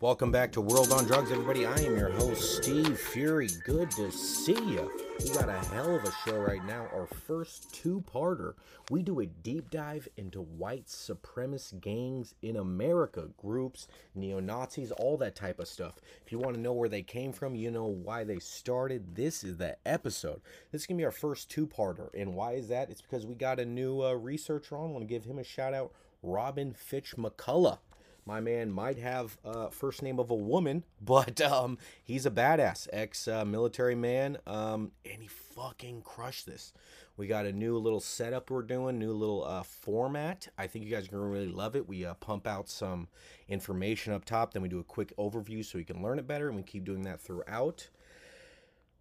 Welcome back to World on Drugs, everybody. I am your host, Steve Furey. Good to see you. We got a hell of a show right now. Our first two parter. We do a deep dive into white supremacist gangs in America, groups, neo Nazis, all that type of stuff. If you want to know where they came from, you know why they started, this is the episode. This is going to be our first two parter. And why is that? It's because we got a new uh, researcher on. I want to give him a shout out, Robin Fitch McCullough my man might have uh, first name of a woman, but um, he's a badass ex-military man, um, and he fucking crushed this. We got a new little setup we're doing, new little uh, format. I think you guys are gonna really love it. We uh, pump out some information up top, then we do a quick overview so you can learn it better, and we keep doing that throughout.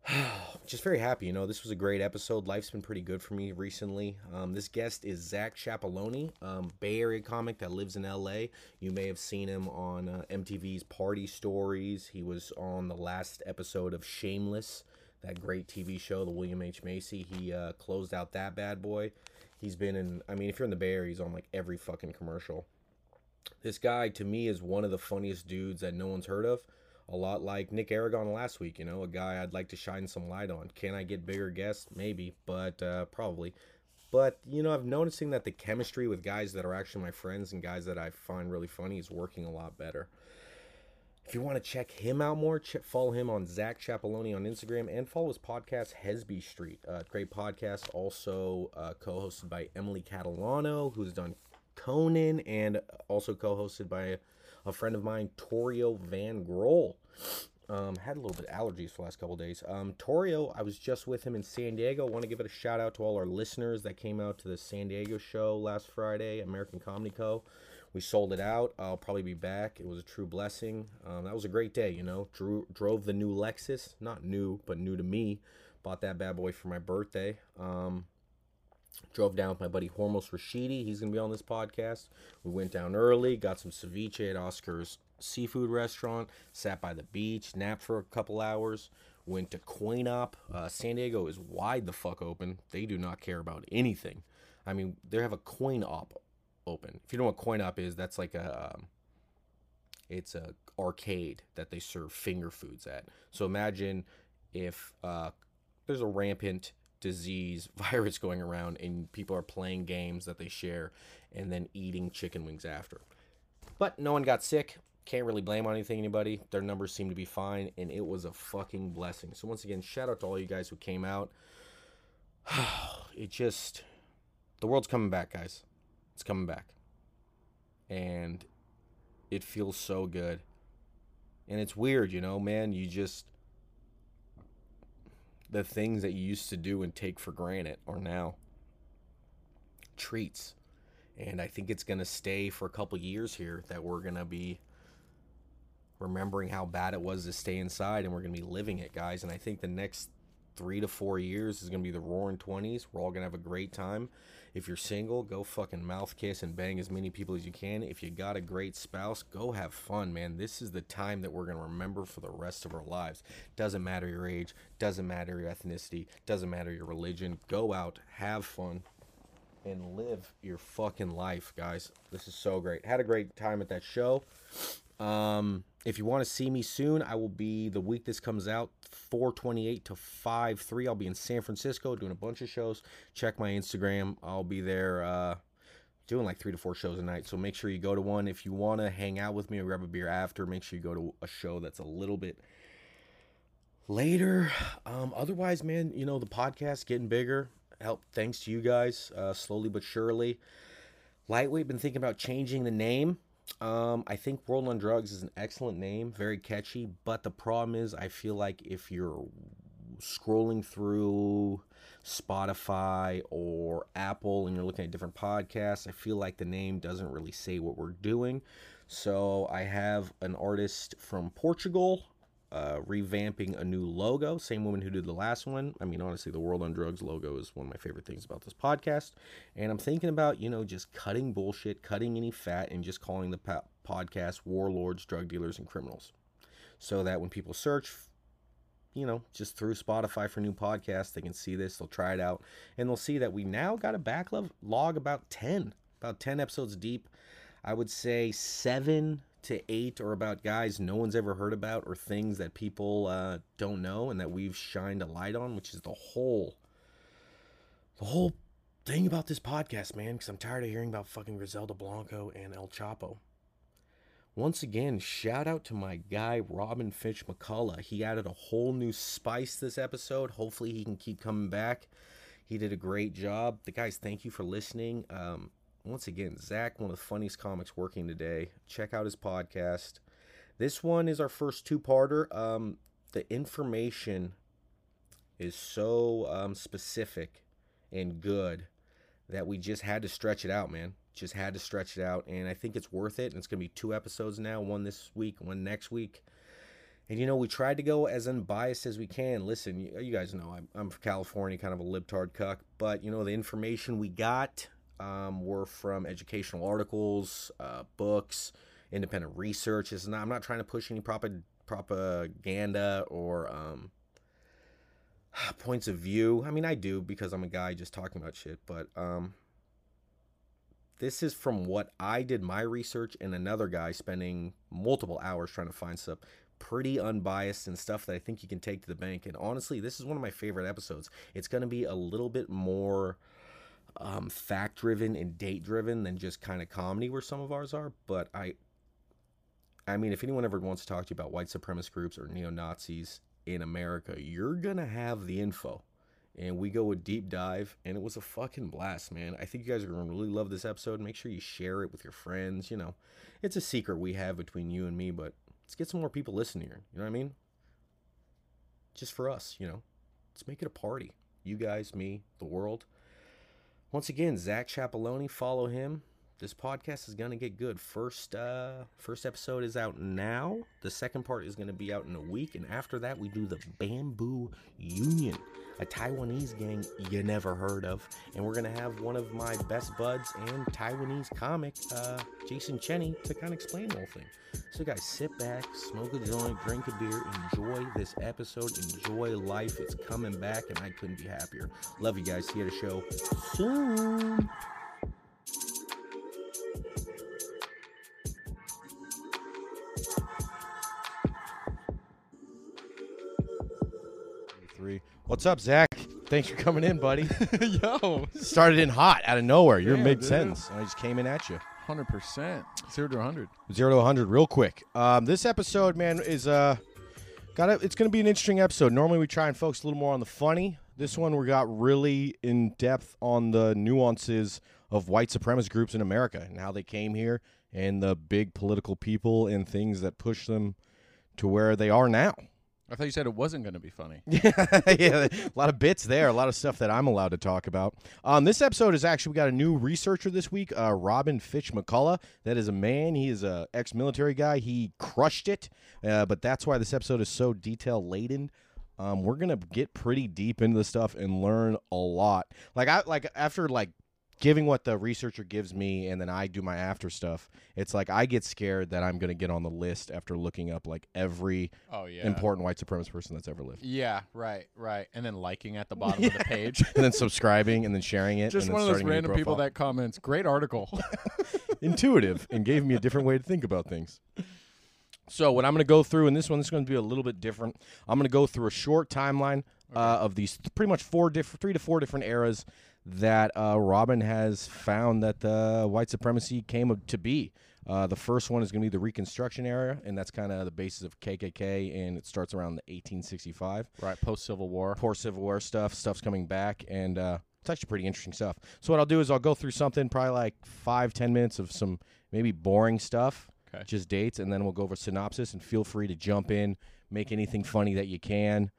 just very happy. You know, this was a great episode. Life's been pretty good for me recently. Um, this guest is Zack Chapaloni, um, Bay Area comic that lives in LA. You may have seen him on uh, MTV's Party Stories. He was on the last episode of Shameless, that great TV show, the William H. Macy. He uh, closed out that bad boy. He's been in, I mean, if you're in the Bay Area, he's on like every fucking commercial. This guy, to me, is one of the funniest dudes that no one's heard of a lot like Nick Aragon last week, you know, a guy I'd like to shine some light on. Can I get bigger guests? Maybe, but uh, probably. But, you know, I've noticing that the chemistry with guys that are actually my friends and guys that I find really funny is working a lot better. If you want to check him out more, ch- follow him on Zack Chapaloni on Instagram and follow his podcast, Hesby Street. Uh, great podcast, also uh, co hosted by Emily Catalano, who's done Conan, and also co hosted by a friend of mine, Torio Van Grohl. Um, had a little bit of allergies for the last couple days. Um, Torio, I was just with him in San Diego. Want to give it a shout out to all our listeners that came out to the San Diego show last Friday, American Comedy Co. We sold it out. I'll probably be back. It was a true blessing. Um, that was a great day, you know. Drew, drove the new Lexus, not new, but new to me. Bought that bad boy for my birthday. Um, Drove down with my buddy Hormos Rashidi. He's going to be on this podcast. We went down early, got some ceviche at Oscar's seafood restaurant, sat by the beach, napped for a couple hours, went to Coin Op. Uh, San Diego is wide the fuck open. They do not care about anything. I mean, they have a Coin Op open. If you know what Coin Op is, that's like a. Um, it's a arcade that they serve finger foods at. So imagine if uh, there's a rampant disease virus going around and people are playing games that they share and then eating chicken wings after. But no one got sick. Can't really blame on anything anybody. Their numbers seem to be fine and it was a fucking blessing. So once again, shout out to all you guys who came out. it just the world's coming back, guys. It's coming back. And it feels so good. And it's weird, you know, man, you just the things that you used to do and take for granted are now treats. And I think it's going to stay for a couple years here that we're going to be remembering how bad it was to stay inside and we're going to be living it, guys. And I think the next three to four years is going to be the roaring 20s. We're all going to have a great time. If you're single, go fucking mouth kiss and bang as many people as you can. If you got a great spouse, go have fun, man. This is the time that we're going to remember for the rest of our lives. Doesn't matter your age, doesn't matter your ethnicity, doesn't matter your religion. Go out, have fun, and live your fucking life, guys. This is so great. Had a great time at that show. Um, if you want to see me soon, I will be the week this comes out, 428 to 53. I'll be in San Francisco doing a bunch of shows. Check my Instagram. I'll be there uh, doing like three to four shows a night. So make sure you go to one. If you want to hang out with me or grab a beer after, make sure you go to a show that's a little bit later. Um, otherwise, man, you know, the podcast getting bigger. Help thanks to you guys, uh, slowly but surely. Lightweight been thinking about changing the name. Um, I think World on Drugs is an excellent name, very catchy, but the problem is I feel like if you're scrolling through Spotify or Apple and you're looking at different podcasts, I feel like the name doesn't really say what we're doing. So I have an artist from Portugal uh, revamping a new logo. Same woman who did the last one. I mean, honestly, the World on Drugs logo is one of my favorite things about this podcast. And I'm thinking about, you know, just cutting bullshit, cutting any fat, and just calling the po- podcast Warlords, Drug Dealers, and Criminals. So that when people search, you know, just through Spotify for new podcasts, they can see this, they'll try it out, and they'll see that we now got a backlog log about 10, about 10 episodes deep. I would say seven to eight are about guys no one's ever heard about or things that people uh, don't know and that we've shined a light on, which is the whole, the whole thing about this podcast, man. Because I'm tired of hearing about fucking Griselda Blanco and El Chapo. Once again, shout out to my guy Robin Fitch McCullough. He added a whole new spice this episode. Hopefully, he can keep coming back. He did a great job. The guys, thank you for listening. Um, once again, Zack, one of the funniest comics working today. Check out his podcast. This one is our first two-parter. Um, the information is so um, specific and good that we just had to stretch it out, man. Just had to stretch it out, and I think it's worth it. And it's gonna be two episodes now, one this week, one next week. And you know, we tried to go as unbiased as we can. Listen, you, you guys know I'm, I'm from California, kind of a libtard cuck, but you know, the information we got um, were from educational articles, uh, books, independent research. Is not, I'm not trying to push any prop- propaganda or um, points of view. I mean, I do because I'm a guy just talking about shit, but um, this is from what I did my research and another guy spending multiple hours trying to find stuff pretty unbiased and stuff that I think you can take to the bank. And honestly, this is one of my favorite episodes. It's going to be a little bit more um, fact driven and date driven than just kind of comedy where some of ours are. But I, I mean, if anyone ever wants to talk to you about white supremacist groups or neo Nazis in America, you're to have the info. And we go a deep dive and it was a fucking blast man. I think you guys are to really love this episode. Make sure you share it with your friends you know. It's a secret we have between you and me but let's get some more people listening here you know what i mean? Just for us you know. Let's make it a party. You guys me the world once again Zack Chapaloni follow him this podcast is gonna get good. First, uh, first episode is out now. The second part is gonna be out in a week, and after that, we do the Bamboo Union a Taiwanese gang you never heard of. And we're going to have one of my best buds and Taiwanese comic, uh, Jason Cheney, to kind of explain the whole thing. So, guys, sit back, smoke a joint, drink a beer, enjoy this episode, enjoy life. It's coming back, and I couldn't be happier. Love you guys. See you at the show soon. What's up, Zack? Thanks for coming in, buddy. Yo, Started in hot out of nowhere. You're Damn, mid sentence. I just came in at you. hundred percent, zero to hundred. Zero to 100 real quick. Um, this episode, man, is uh, got It's going to be an interesting episode. Normally, we try and focus a little more on the funny. This one, we got really in depth on the nuances of white supremacist groups in America and how they came here and the big political people and things that push them to where they are now. I thought you said it wasn't going to be funny. yeah, a lot of bits there, a lot of stuff that I'm allowed to talk about. Um, this episode is actually we got a new researcher this week, uh, Robin Fitch McCullough. That is a man. He is a ex-military guy. He crushed it, uh, but that's why this episode is so detail laden. Um, we're gonna get pretty deep into the stuff and learn a lot. Like I like after like giving what the researcher gives me and then I do my after stuff. It's like I get scared that I'm gonna get on the list after looking up like every Oh yeah, important white supremacist person that's ever lived. Yeah, right, right. And then liking at the bottom of the page. and then subscribing and then sharing it. Just one of those starting a new random people that comments. Great article. intuitive and gave me a different way to think about things. So what I'm going to go through, and this one is going to be a little bit different. I'm going to go through a short timeline uh, of these th- pretty much four different, three to four different eras that uh, Robin has found that the white supremacy came to be. Uh, the first one is going to be the Reconstruction era, and that's kind of the basis of KKK, and it starts around the 1865 right, post Civil War. poor Civil War stuff. Stuff's coming back, and uh, it's actually pretty interesting stuff. So what I'll do is I'll go through something, probably like five, ten minutes of some maybe boring stuff, Okay. just dates, and then we'll go over synopsis. And feel free to jump in, make anything funny that you can.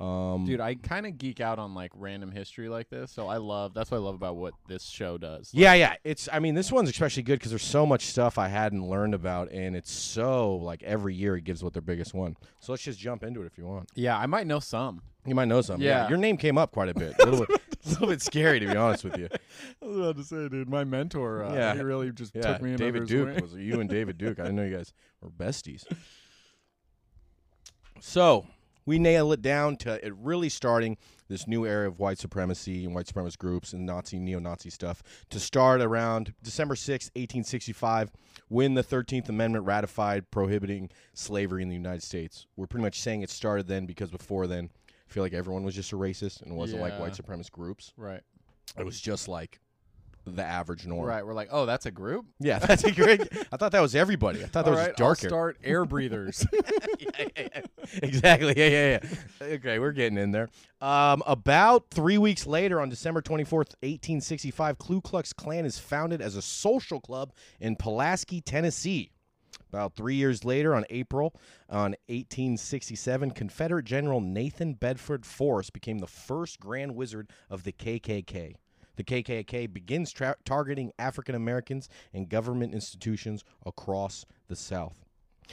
Um, Dude, I kind of geek out on like random history like this, so I love. That's what I love about what this show does. yeah, yeah. It's. I mean, this one's especially good because there's so much stuff I hadn't learned about, and it's so like every year it gives what their biggest one. So let's just jump into it if you want. Yeah, I might know some. You might know some. Yeah. your name came up quite a bit. A little bit, a little bit scary to be honest with you. I was about to say, dude, my mentor, uh, Yeah. he really just Yeah, took me David under his Duke was you and David Duke. I didn't know you guys were besties. So we nail it down to it really starting this new era of white supremacy and white supremacist groups and Nazi, neo-Nazi stuff to start around December sixth, 1865, when the 13th Amendment ratified prohibiting slavery in the United States. We're pretty much saying it started then because before then, I feel like everyone was just a racist and it wasn't like white supremacist groups. Right. It was just like the average norm. Right. We're like, oh, that's a group. Yeah, that's a great. I thought that was everybody. I thought that All was right, just darker. I'll start air breathers. yeah, yeah, yeah. Exactly. Yeah, yeah, yeah. Okay, we're getting in there. Um, about three weeks later, on December 24th, 1865, Ku Klux Klan is founded as a social club in Pulaski, Tennessee. About three years later, on April on 1867, Confederate General Nathan Bedford Forrest became the first Grand Wizard of the KKK. The KKK begins tra- targeting African Americans and government institutions across the South.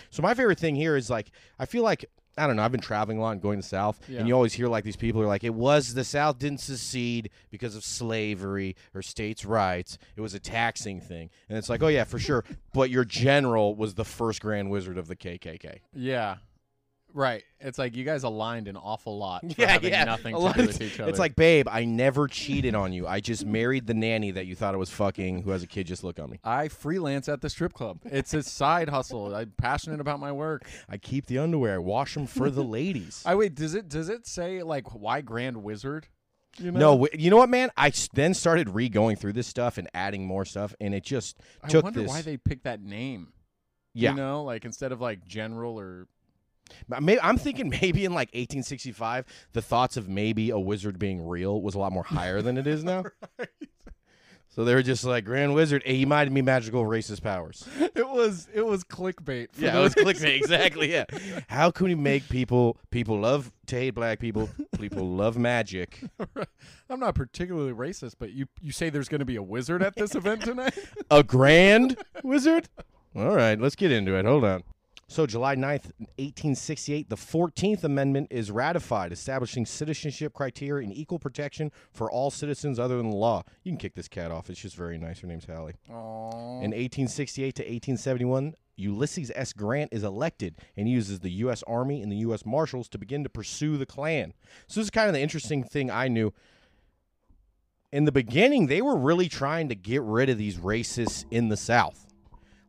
So my favorite thing here is like I feel like I don't know. I've been traveling a lot and going to the South, Yeah. and you always hear like these people are like, "It was the South didn't secede because of slavery or states' rights. It was a taxing thing." And it's like, "Oh yeah, for sure." but your general was the first Grand Wizard of the KKK. yeah. Right. It's like you guys aligned an awful lot for having nothing to do with each other. It's like, babe, I never cheated on you. I just married the nanny that you thought it was fucking, who has a kid. Just look on me. I freelance at the strip club. It's a side hustle. I'm passionate about my work. I keep the underwear. I wash them for the ladies. I wait. Does it does it say like why Grand Wizard? You know? No, w- you know what, man? I s- then started re going through this stuff and adding more stuff, and it just I took wonder this. why they picked that name. yeah, You know, like instead of like general or I'm thinking maybe in like 1865, the thoughts of maybe a wizard being real was a lot more higher than it is now. So they were just like Grand Wizard. Hey, he might me magical racist powers. it was it was clickbait. Yeah, it was clickbait. Exactly. Yeah. How can we make people people love to hate black people? People love magic. I'm not particularly racist, but you you say there's going to be a wizard at this event tonight? A grand wizard? All right, let's get into it. Hold on. So, July 9th, 1868, the 14th Amendment is ratified, establishing citizenship criteria and equal protection for all citizens other than the law. You can kick this cat off. It's just very nice. Her name's Hallie. Aww. In 1868 to 1871, Ulysses S. Grant is elected and uses the U.S. Army and the U.S. Marshals to begin to pursue the Klan. So, this is kind of the interesting thing I knew. In the beginning, they were really trying to get rid of these racists in the South.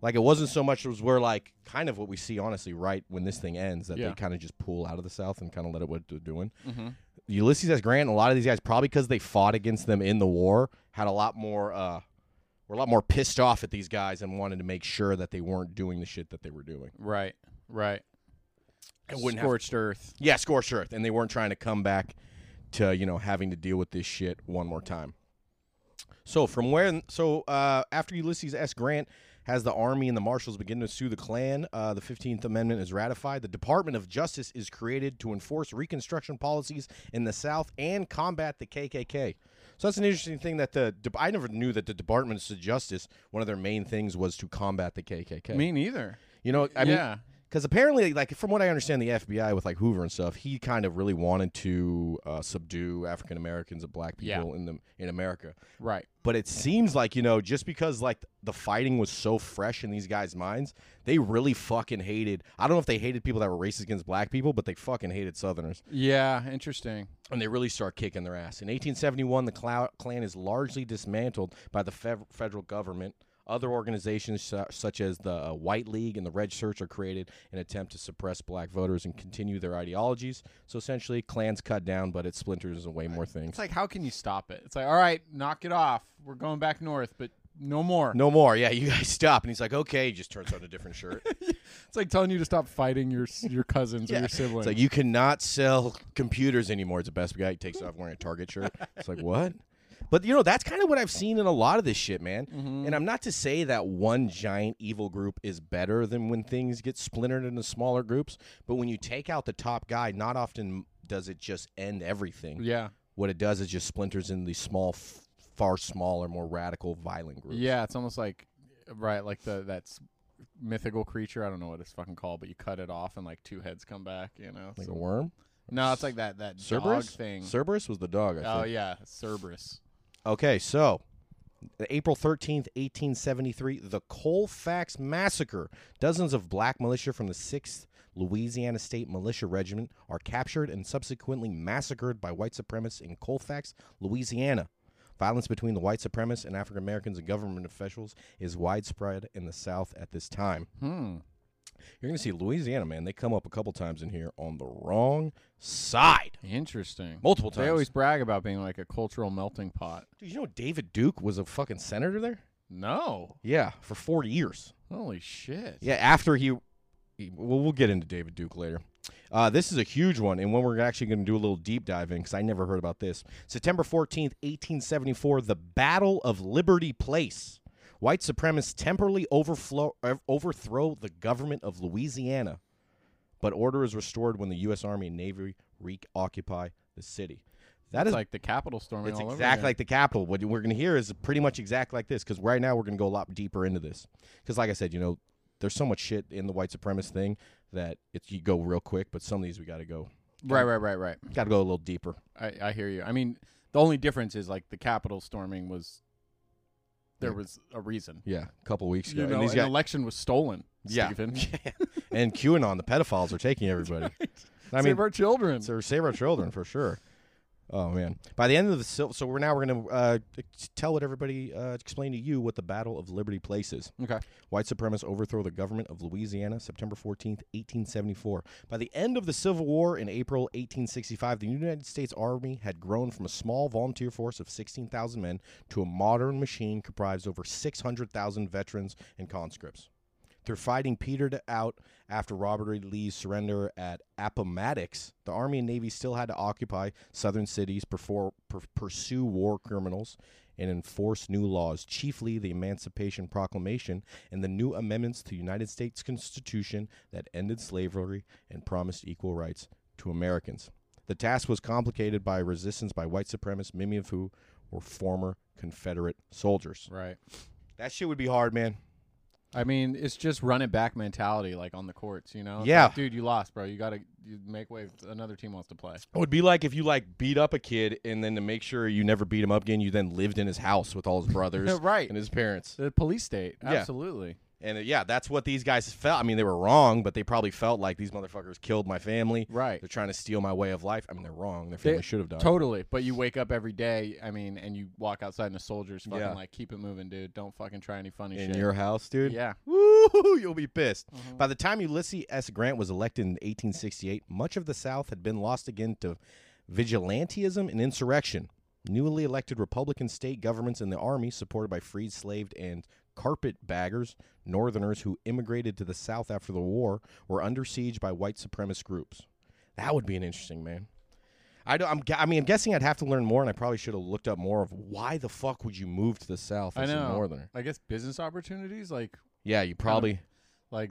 Like, it wasn't so much as we're like kind of what we see, honestly, right when this thing ends, that Yeah. they kind of just pull out of the South and kind of let it what they're doing. Mhm. Ulysses S. Grant and a lot of these guys, probably because they fought against them in the war, had a lot more, uh, were a lot more pissed off at these guys and wanted to make sure that they weren't doing the shit that they were doing. Right. Right. Wouldn't have- Scorched earth. Yeah, scorched earth, and they weren't trying to come back to you know having to deal with this shit one more time. So from where, so uh, after Ulysses S. Grant has the army and the marshals begin to sue the Klan, uh, the Fifteenth Amendment is ratified. The Department of Justice is created to enforce Reconstruction policies in the South and combat the KKK. So that's an interesting thing that the de- I never knew that the Department of Justice one of their main things was to combat the KKK. Me neither. you know, I mean, yeah. Because apparently, like from what I understand, the FBI with like Hoover and stuff, he kind of really wanted to uh, subdue African Americans and black Yeah. people in the in America. right. But it seems like you know, just because like the fighting was so fresh in these guys' minds, they really fucking hated. I don't know if they hated people that were racist against black people, but they fucking hated Southerners, Yeah. Interesting. and they really start kicking their ass. In 1871, the Klan is largely dismantled by the fev- federal government. Other organizations such as the uh, White League and the Red Shirts are created in an attempt to suppress black voters and continue their ideologies. So essentially, Klans cut down, but it splinters in way more things. It's like how can you stop it? It's like all right, knock it off. We're going back north, but no more. No more. Yeah, you guys stop. And he's like, okay. He just turns on a different shirt. It's like telling you to stop fighting your your cousins or your siblings. It's like, you cannot sell computers anymore. It's the best guy. He takes off wearing a Target shirt. It's like, what? But, you know, that's kind of what I've seen in a lot of this shit, man. Mm-hmm. And I'm not to say that one giant evil group is better than when things get splintered into smaller groups. But when you take out the top guy, not often does it just end everything. yeah. What it does is just splinters in these small, f- far smaller, more radical, violent groups. Yeah, it's almost like right, like the that's mythical creature. I don't know what it's fucking called, but you cut it off and like two heads come back. You know. Like So- a worm? no, it's like that that dog Cerberus? thing. Cerberus was the dog, I oh think. yeah, Cerberus. Okay, so April 13th, 1873, the Colfax Massacre. Dozens of black militia from the 6th Louisiana State Militia Regiment are captured and subsequently massacred by white supremacists in Colfax, Louisiana. Violence between the white supremacists and African Americans and government officials is widespread in the South at this time. Hmm. You're going to see Louisiana, man. They come up a couple times in here on the wrong side. Interesting. Multiple times. They always brag about being like a cultural melting pot. Dude, you know David Duke was a fucking senator there? No. Yeah, for 40 years. Holy shit. Yeah, after he, he well, we'll get into David Duke later. Uh, this is a huge one, and one we're actually going to do a little deep dive in because I never heard about this. September 14th, 1874, the Battle of Liberty Place. White supremacists temporarily overflow, uh, overthrow the government of Louisiana, but order is restored when the U.S. Army and Navy reoccupy the city. That It's is like the Capitol storming it's exactly like the Capitol. What we're going to hear is pretty much exact like this because right now we're going to go a lot deeper into this. Because, like I said, you know, there's so much shit in the white supremacist thing that it's you go real quick, but some of these we got to go, Right, right, right, right. got to go a little deeper. I, I hear you. I mean, the only difference is like the Capitol storming was there was a reason. Yeah, a couple weeks ago, You know, and an guys, election was stolen. yeah, Stephen. and QAnon, the pedophiles are taking everybody. I mean, Save our children. So save our children for sure. Oh man! By the end of the sil- so we're now we're gonna uh, tell what everybody uh, explain to you what the Battle of Liberty Place is. Okay. White supremacists overthrow the government of Louisiana, September fourteenth, eighteen seventy four. By the end of the Civil War in April eighteen sixty five, the United States Army had grown from a small volunteer force of sixteen thousand men to a modern machine comprised of over six hundred thousand veterans and conscripts. Their fighting petered out after Robert E. Lee's surrender at Appomattox. The Army and Navy still had to occupy southern cities, perfor- per- pursue war criminals, and enforce new laws, chiefly the Emancipation Proclamation and the new amendments to the United States Constitution that ended slavery and promised equal rights to Americans. The task was complicated by resistance by white supremacists, many of who were former Confederate soldiers. Right. That shit would be hard, man. I mean, it's just run it back mentality, like on the courts. You know. It's Yeah. like, dude, you lost, bro. You gotta you make way. Another team wants to play. It would be like if you like beat up a kid and then to make sure you never beat him up again, you then lived in his house with all his brothers right. and his parents. The police state. Yeah. Absolutely. And uh, yeah, that's what these guys felt. I mean, they were wrong, but they probably felt like these motherfuckers killed my family. Right. They're trying to steal my way of life. I mean, they're wrong. Their They- family should have died. Totally. But you wake up every day. I mean, and you walk outside and the soldiers fucking Yeah. like keep it moving, dude. Don't fucking try any funny shit. in shit. your house, dude. yeah. Woo! You'll be pissed. Mhm. By the time Ulysses S. Grant was elected in 1868, much of the South had been lost again to vigilantism and insurrection. Newly elected Republican state governments and the army, supported by freed, slaved, and carpetbaggers, Northerners who immigrated to the South after the war, were under siege by white supremacist groups. That would be an interesting man. I, don't, I'm, I mean, I'm guessing I'd have to learn more, and I probably should have looked up more of why the fuck would you move to the South as a. Northerner? I guess business opportunities, like Yeah, you probably. like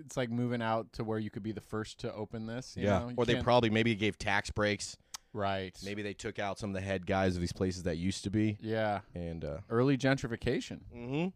it's like moving out to where you could be the first to open this. You yeah, know? You or they probably maybe gave tax breaks. Right. Maybe they took out some of the head guys of these places that used to be, Yeah. and uh, Early gentrification. mm-hmm.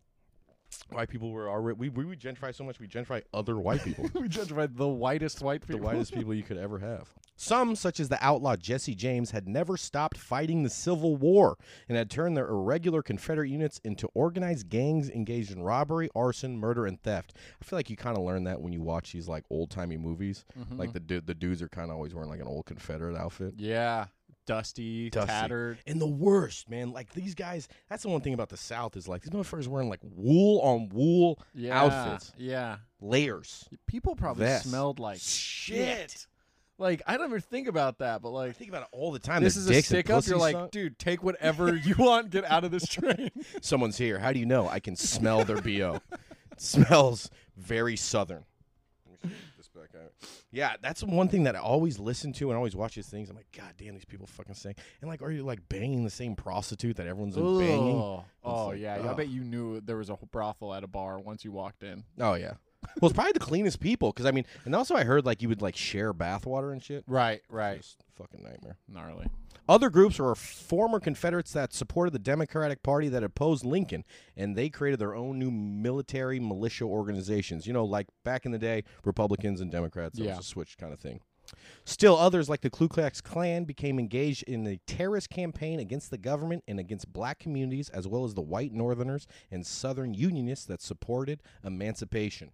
White people were already we we would gentrify so much we gentrify other white people, we gentrified the whitest white people the whitest people you could ever have. Some, such as the outlaw Jesse James, had never stopped fighting the Civil War and had turned their irregular Confederate units into organized gangs engaged in robbery, arson, murder, and theft. I feel like you kind of learn that when you watch these like old timey movies. Mhm. Like the du- the dudes are kind of always wearing like an old Confederate outfit. yeah, dusty, Dusty. tattered. And the worst, man, like these guys. That's the one thing about the South is like these motherfuckers wearing like wool on wool Yeah, outfits, Yeah, layers. people probably Vests. smelled like Shit. Like I don't ever think about that, but I like think about it all the time. this Their is a stick up. You're like, suck. dude, take whatever you want. Get out of this train. someone's here. How do you know? I can smell their bo. It smells very southern. Let me see this back out. Yeah, that's one thing that I always listen to and always watch these things. I'm like, God damn, these people fucking sing. And like, are you like banging the same prostitute that everyone's been banging? Oh, oh like, yeah. I bet you knew there was a brothel at a bar once you walked in. Oh yeah. Well, it's probably the cleanest people because I mean, and also I heard like you would like share bathwater and shit. Right, right. Just fucking nightmare. Gnarly. Other groups were former Confederates that supported the Democratic Party that opposed Lincoln, and they created their own new military militia organizations. You know, like back in the day, Republicans and Democrats, it Yeah. was a switch kind of thing. Still, others like the Ku Klux Klan became engaged in a terrorist campaign against the government and against black communities, as well as the white Northerners and Southern Unionists that supported emancipation.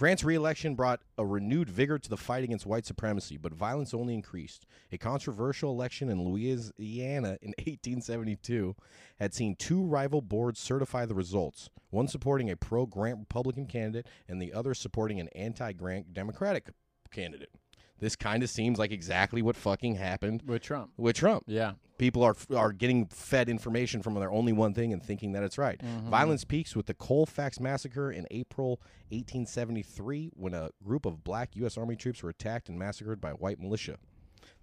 Grant's reelection brought a renewed vigor to the fight against white supremacy, but violence only increased. A controversial election in Louisiana in 1872 had seen two rival boards certify the results, one supporting a pro Grant Republican candidate and the other supporting an anti Grant Democratic candidate. This kind of seems like exactly what fucking happened With Trump. with Trump. Yeah. People are are getting fed information from their only one thing and thinking that it's right. Mm-hmm. Violence peaks with the Colfax massacre in April 1873 when a group of black U.S. Army troops were attacked and massacred by white militia.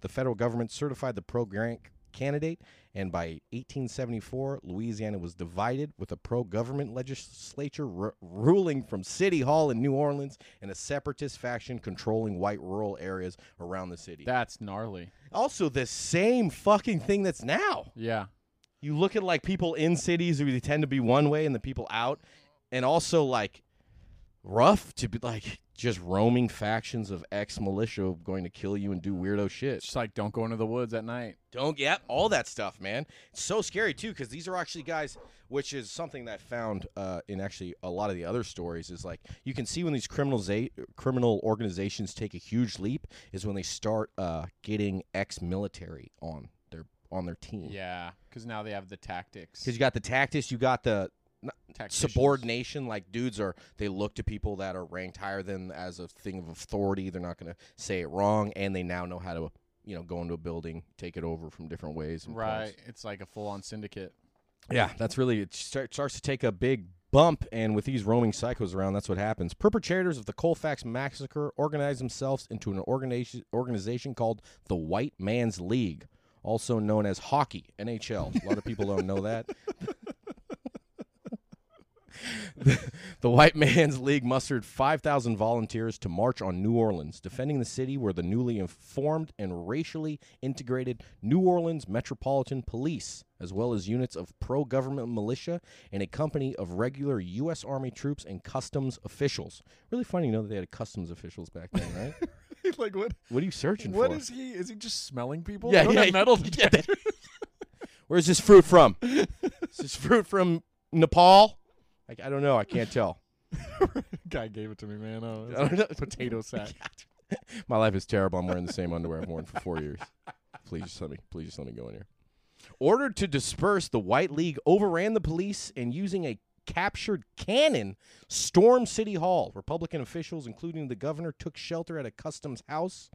The federal government certified the pro Grant candidate, and by 1874, Louisiana was divided with a pro government legislature ru- ruling from City Hall in New Orleans and a separatist faction controlling white rural areas around the city. That's gnarly. also, the same fucking thing that's now. Yeah. You look at like people in cities who they tend to be one way and the people out, and also like rough to be like just roaming factions of ex militia going to kill you and do weirdo shit. Just like don't go into the woods at night. Don't yep, all that stuff, man. It's so scary too because these are actually guys, which is something that I found uh, in actually a lot of the other stories. Is like you can see when these criminals criminal organizations take a huge leap is when they start uh, getting ex-military on their on their team. Yeah. Because now they have the tactics. Because you got the tactics, you got the. Subordination. Like dudes are, they look to people that are ranked higher than as a thing of authority. They're not going to say it wrong, and they now know how to, you know, go into a building, take it over from different ways. And Right. pause. It's like a full on syndicate. Yeah, that's really it. Start, starts to take a big bump, and with these roaming psychos around, that's what happens. Perpetrators of the Colfax massacre organized themselves into an organization organization called the White Man's League, also known as hockey NHL. A lot of people don't know that. The White Man's League mustered 5,000 volunteers to march on New Orleans. Defending the city were the newly formed and racially integrated New Orleans Metropolitan Police, as well as units of pro government militia and a company of regular U.S. Army troops and customs officials. Really funny, you know, that they had customs officials back then, right? like what? what are you searching What for? What is he? Is he just smelling people? Yeah, yeah, metal detectors. Where's this fruit from? is this fruit from Nepal? Like, I don't know. I can't tell. Guy gave it to me, man. Oh, I don't know. potato sack. My life is terrible. I'm wearing the same underwear I've worn for four years. Please just let me. Please just let me go in here. Ordered to disperse, the White League overran the police and using a captured cannon stormed City Hall. Republican officials, including the governor, took shelter at a customs house.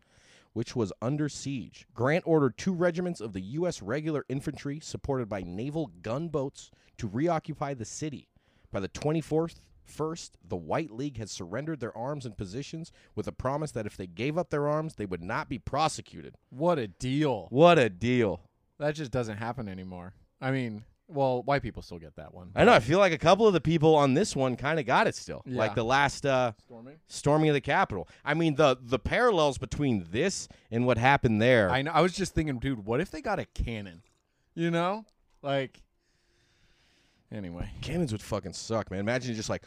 Which was under siege. Grant ordered two regiments of the U.S. regular infantry, supported by naval gunboats, to reoccupy the city. By the 24th, first, the White League had surrendered their arms and positions with a promise that if they gave up their arms, they would not be prosecuted. What a deal. What a deal. That just doesn't happen anymore. I mean, well, white people still get that one. I know. I feel like a couple of the people on this one kind of got it still. Yeah. Like the last uh, Storming? storming of the Capitol. I mean, the the parallels between this and what happened there. I know. I was just thinking, dude, what if they got a cannon? You know, like. Anyway, Cannons would fucking suck, man. Imagine just like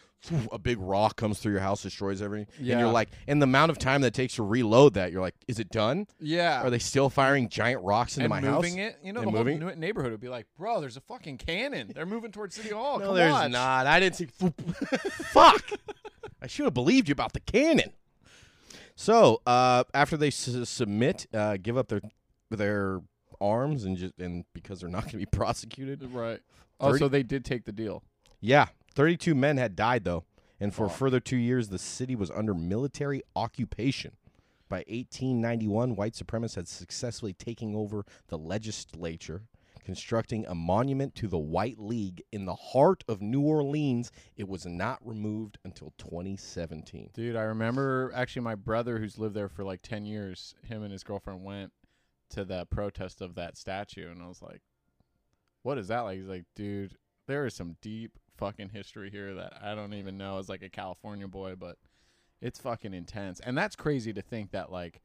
a big rock comes through your house, destroys everything, and you're like, and the amount of time that takes to reload that, you're like, is it done? yeah. Are they still firing giant rocks into and my moving house? Moving it, you know, And the moving whole neighborhood would be like, "Bro, there's a fucking cannon. They're moving towards City Hall. No, Come there's watch." not. I didn't see. Fuck! I should have believed you about the cannon. So uh, after they s- submit, uh, give up their their arms, and just and because they're not going to be prosecuted, Right. Oh, Thirty- so they did take the deal. yeah, thirty-two men had died though, and for a further two years, the city was under military occupation. By 1891, white supremacists had successfully taken over the legislature, constructing a monument to the White League in the heart of New Orleans. It was not removed until 2017. Dude, I remember actually my brother who's lived there for like 10 years, him and his girlfriend went to the protest of that statue and I was like, "What is that like?" He's like, "Dude, there is some deep fucking history here that I don't even know as like a California boy, but it's fucking intense." And that's crazy to think that like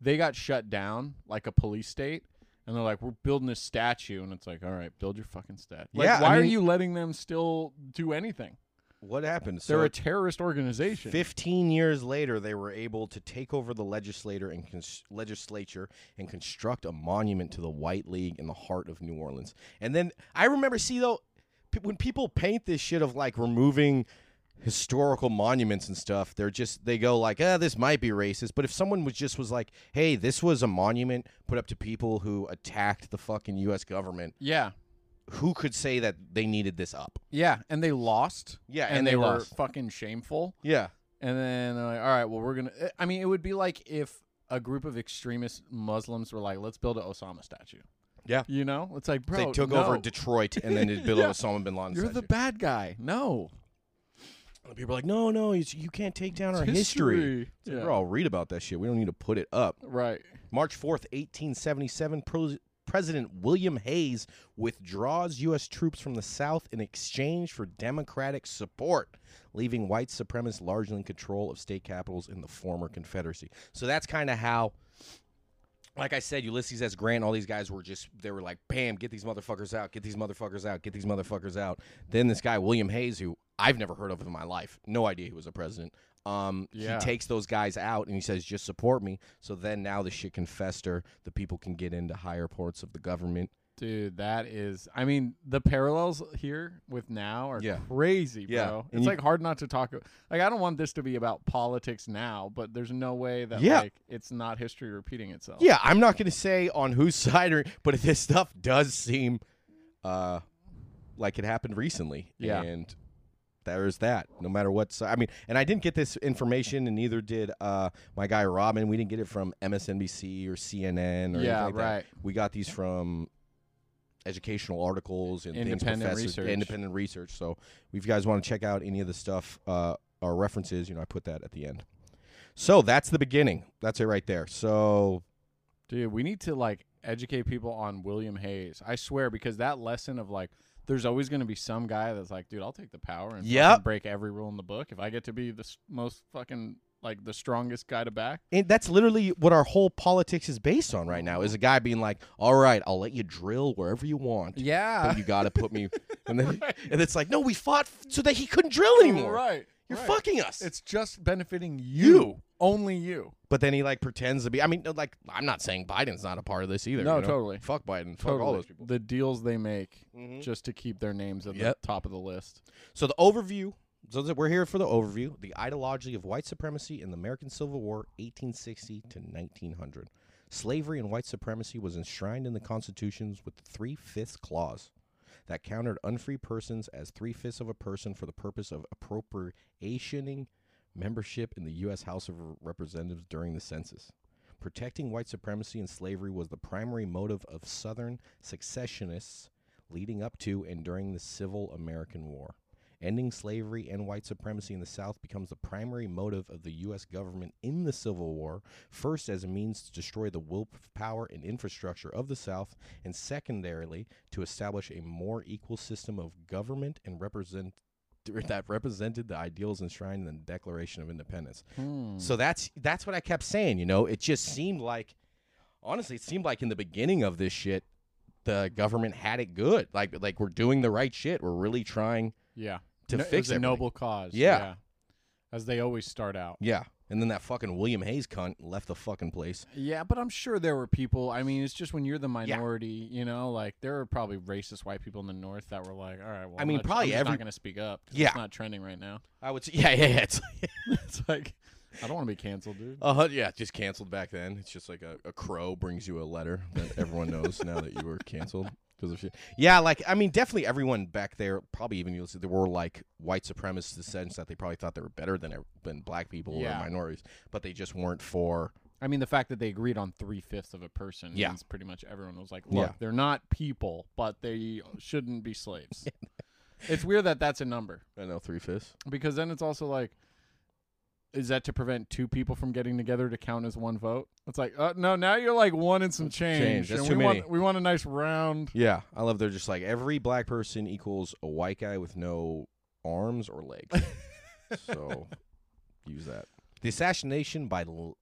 they got shut down like a police state and they're like, "We're building this statue." And it's like, "All right, build your fucking statue." Like, Yeah, I why are you letting them still do anything? What happened? They're So a terrorist organization. 15 years later, they were able to take over the legislator and cons- legislature and construct a monument to the White League in the heart of New Orleans. And then I remember, see though, p- when people paint this shit of like removing historical monuments and stuff, they're just they go like, ah, this might be racist. But if someone was just was like, hey, this was a monument put up to people who attacked the fucking U.S. government, Yeah. Who could say that they needed this up? Yeah, and they lost. Yeah, and, and they, they were lost. fucking shameful. Yeah, And then they're like, all right, well, we're gonna. I mean, it would be like if a group of extremist Muslims were like, let's build an Osama statue. Yeah. You know, it's like, bro, they took no, over Detroit and then they built Yeah. Osama bin Laden. You're the bad guy. No, People are like, no, no, you can't take down our history. history. Like, Yeah. Bro, I'll read about that shit. We don't need to put it up. right. March 4th, 1877, Pro- President William Hayes withdraws U.S. troops from the South in exchange for Democratic support, leaving white supremacists largely in control of state capitals in the former Confederacy. So that's kind of how. Like I said, Ulysses S. Grant, all these guys were just, they were like, bam, get these motherfuckers out, get these motherfuckers out, get these motherfuckers out. Then this guy, William Hayes, who I've never heard of in my life, no idea he was a president, um, Yeah. he takes those guys out and he says, just support me. So then now the shit can fester. The people can get into higher parts of the government. Dude, that is. I mean, the parallels here with now are Yeah. crazy, bro. And It's you- like hard not to talk. Like, I don't want this to be about politics now, but there's no way that Yeah. like it's not history repeating itself. Yeah, I'm not going to say on whose side, or, but this stuff does seem uh, like it happened recently. Yeah. And there's that. No matter what. I mean, and I didn't get this information, and neither did uh, my guy Robin. We didn't get it from MSNBC or CNN or Yeah, anything like that. right. We got these from educational articles and Independent research. independent research. So if you guys want to check out any of the stuff uh, or references, you know, I put that at the end. So that's the beginning. That's it right there. So Dude, we need to like educate people on William Hayes. I swear, because that lesson of like, there's always going to be some guy that's like, dude, I'll take the power and Yep. break every rule in the book if I get to be the most fucking like the strongest guy to back. And that's literally what our whole politics is based on right now. Is a guy being like, "All right, I'll let you drill wherever you want, Yeah, but you got to put me." And then, and it's like, "No, we fought so that he couldn't drill anymore. Right, You're right. fucking us." It's just benefiting you, You. only you. but then he like pretends to be. I mean, like, I'm not saying Biden's not a part of this either. No, you know? totally. Fuck Biden. Fuck all those people. The deals they make Mhm. just to keep their names at Yep. the top of the list. So the overview. So we're here for the overview. The ideology of white supremacy in the American Civil War, 1860 to 1900. Slavery and white supremacy was enshrined in the constitutions with the three fifths clause that countered unfree persons as three fifths of a person for the purpose of appropriationing membership in the U.S. House of Representatives during the census. Protecting white supremacy and slavery was the primary motive of Southern secessionists leading up to and during the Civil American War. Ending slavery and white supremacy in the South becomes the primary motive of the U.S. government in the Civil War, first as a means to destroy the willpower and infrastructure of the South, and secondarily to establish a more equal system of government and represent that represented the ideals enshrined in the Declaration of Independence. Hmm. So that's that's what I kept saying. You know, it just seemed like, honestly, it seemed like in the beginning of this shit, the government had it good. Like like we're doing the right shit. We're really trying Yeah. To No- fix it was a noble cause. Yeah. As they always start out. Yeah. And then that fucking William Hayes cunt left the fucking place. Yeah, but I'm sure there were people. I mean, it's just when you're the minority, you know, like there were probably racist white people in the North that were like, all right, well, I I'm mean, not, probably I'm every- not going to speak up. Yeah. It's not trending right now. I would say, yeah, yeah, yeah. It's it's like, I don't want to be canceled, dude. uh, yeah, just canceled back then. It's just like a, a crow brings you a letter that everyone knows now that you were canceled because of shit. Yeah, like I mean, definitely everyone back there, probably even you, there were like white supremacists in the sense that they probably thought they were better than than black people Yeah. or minorities, but they just weren't for. I mean, the fact that they agreed on three fifths of a person Yeah. means pretty much everyone was like, look, Yeah. they're not people, but they shouldn't be slaves. it's weird that that's a number I know three fifths. because then it's also like, is that to prevent two people from getting together to count as one vote? It's like, uh, no, now you're like one and some change. Change. That's and too we many. Want, we want a nice round. Yeah, I love. They're just like every black person equals a white guy with no arms or legs. so use that. The assassination by L-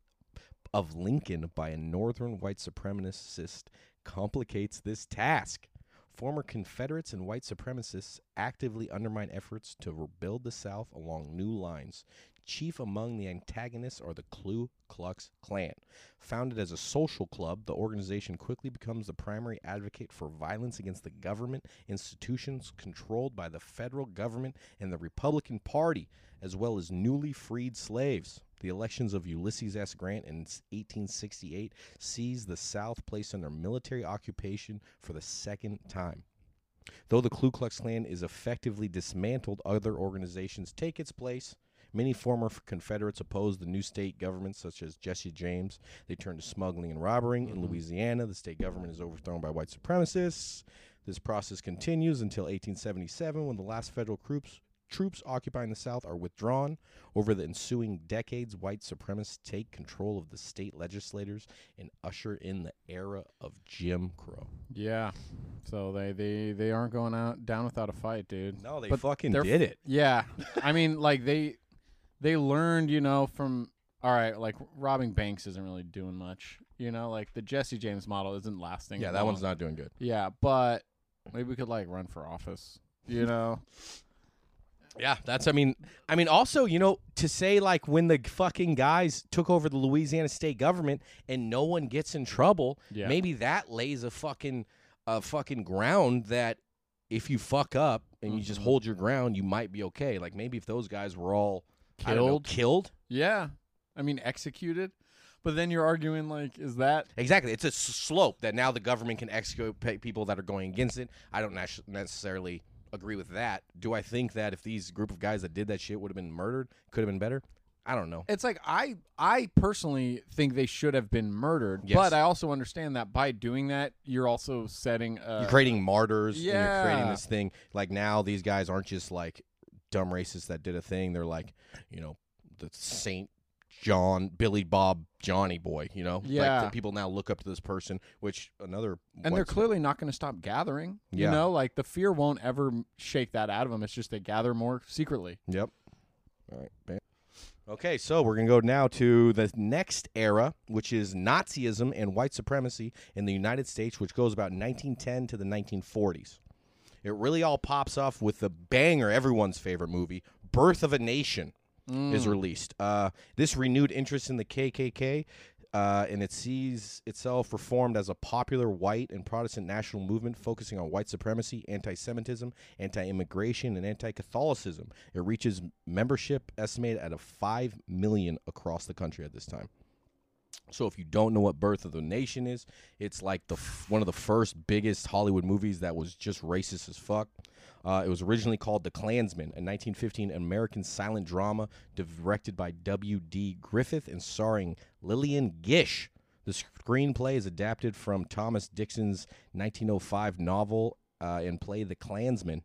of Lincoln by a northern white supremacist complicates this task. Former Confederates and white supremacists actively undermine efforts to rebuild the South along new lines. Chief among the antagonists are the Ku Klux Klan. Founded as a social club, the organization quickly becomes the primary advocate for violence against the government institutions controlled by the federal government and the Republican Party, as well as newly freed slaves. The elections of Ulysses S. Grant in 1868 sees the South placed under military occupation for the second time. Though the Ku Klux Klan is effectively dismantled, other organizations take its place. Many former Confederates opposed the new state government, such as Jesse James. They turned to smuggling and robbery. In mm-hmm. Louisiana, the state government is overthrown by white supremacists. This process continues until 1877, when the last federal troops troops occupying the South are withdrawn. Over the ensuing decades, white supremacists take control of the state legislators and usher in the era of Jim Crow. Yeah. So they they they aren't going out down without a fight, dude. No, they But fucking did it. Yeah. I mean, like they they learned, you know, from all right, like robbing banks isn't really doing much. You know, like the Jesse James model isn't lasting. Yeah, that long. one's not doing good. Yeah, but maybe we could like run for office. You know? Yeah, that's. I mean, I mean, also, you know, to say like when the fucking guys took over the Louisiana state government and no one gets in trouble, Yeah. maybe that lays a fucking, a fucking ground that if you fuck up and you just Mhm. hold your ground, you might be okay. Like maybe if those guys were all Don't know, Killed. killed. Yeah. I mean, executed. But then you're arguing like, is that Exactly, it's a slope that now the government can execute people that are going against it. I don't necessarily agree with that. Do I think that if these group of guys that did that shit would have been murdered, could have been better? I don't know. it's like I I personally think they should have been murdered, Yes. but I also understand that by doing that, you're also setting uh, you're creating martyrs and you're creating this thing like now these guys aren't just like dumb racists that did a thing they're like you know the saint john billy bob johnny boy you know Yeah. the people now look up to this person which another and they're white- clearly not going to stop gathering. Yeah. You know, like the fear won't ever m- shake that out of them. It's just they gather more secretly. yep all right bam. okay so we're gonna go now to the next era which is nazism and white supremacy in the united states which goes about 1910 to the 1940s it really all pops off with the banger everyone's favorite movie birth of a nation is Mm. released. Uh, this renewed interest in the KKK, uh, and it sees itself reformed as a popular white and Protestant national movement focusing on white supremacy, anti-Semitism, anti-immigration, and anti-Catholicism. It reaches membership estimated at a five million across the country at this time. So if you don't know what Birth of the Nation is, it's like the f- one of the first biggest Hollywood movies that was just racist as fuck. Uh, it was originally called The Clansman, a 1915 American silent drama directed by W.D. Griffith and starring Lillian Gish. The screenplay is adapted from Thomas Dixon's 1905 novel uh, and play The Clansman.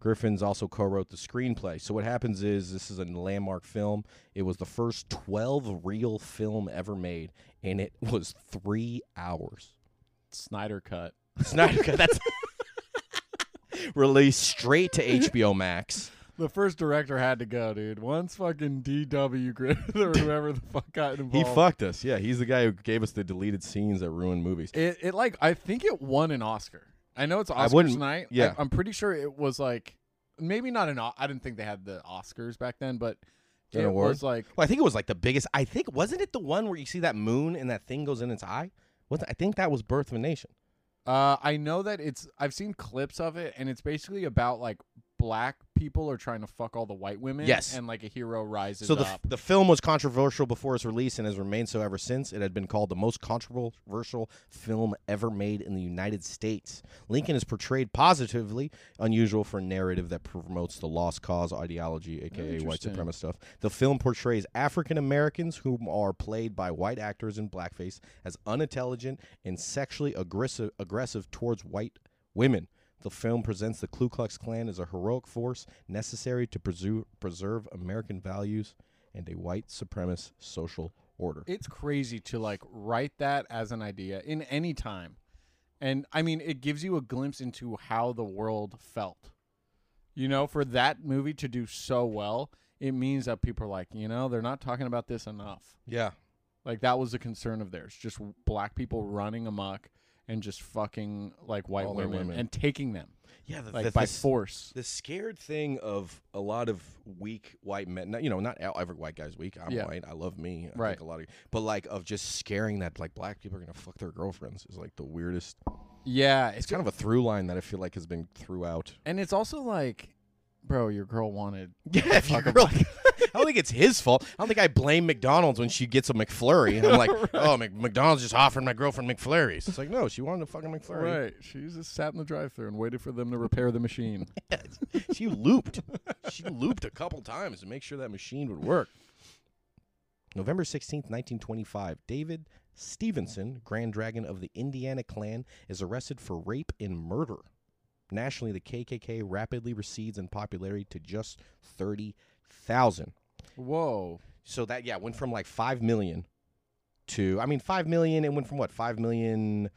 Griffith also co-wrote the screenplay. So what happens is this is a landmark film. It was the first 12 reel film ever made, and it was three hours. Snyder cut. Snyder Cut. That's released straight to HBO Max. The first director had to go, dude. Once fucking DW Griffith or whoever the fuck got involved. He fucked us. Yeah, he's the guy who gave us the deleted scenes that ruined movies. It, it like I think it won an Oscar. I know it's I Oscars wouldn't- night. yeah. I, am pretty sure it was like maybe not an. I didn't think they had the Oscars back then, but An it award? was like Well, I think it was like the biggest. I think wasn't it the one where you see that moon and that thing goes in its eye? What I think that was Birth of a Nation. uh, I know that it's. I've seen clips of it, and it's basically about like black people are trying to fuck all the white women. Yes. and like a hero rises So the, up. the film was controversial before its release and has remained so ever since. It had been called the most controversial film ever made in the United States. Lincoln is portrayed positively, unusual for a narrative that promotes the lost cause ideology, aka white supremacist stuff. The film portrays African Americans whom are played by white actors in blackface as unintelligent and sexually aggressive, aggressive towards white women. The film presents the Ku Klux Klan as a heroic force necessary to preserve, preserve American values and a white supremacist social order. it's crazy to like write that as an idea in any time and i mean it gives you a glimpse into how the world felt you know for that movie to do so well it means that people are like you know they're not talking about this enough Yeah. like that was a concern of theirs just black people running amok and just fucking like white All their women, women. and taking them Yeah, the, like the- by this- force. The scared thing of a lot of weak white men, not- you know, not every white guy's weak. I'm Yeah. white. I love me. I Right. Think a lot of, but like of just scaring that like black people are gonna fuck their girlfriends is like the weirdest. Yeah, It's kind of a through line that I feel like has been throughout. and it's also like, bro, your girl wanted. Yeah, if your girl, don't think it's his fault. I don't think I blame McDonald's when she gets a McFlurry. And I'm like, oh, Mc- McDonald's just offered my girlfriend McFlurries. It's like, no, she wanted a fucking McFlurry. Right, she just sat in the drive-thru and waited for them to repair the machine. she looped. she looped a couple times to make sure that machine would work. November 16th, 1925, David Stephenson, Grand Dragon of the Indiana Klan, is arrested for rape and murder. Nationally, the KKK rapidly recedes in popularity to just 30,000. Whoa. So that, yeah, went from like 5 million to, I mean, 5 million, it went from what, 5 million.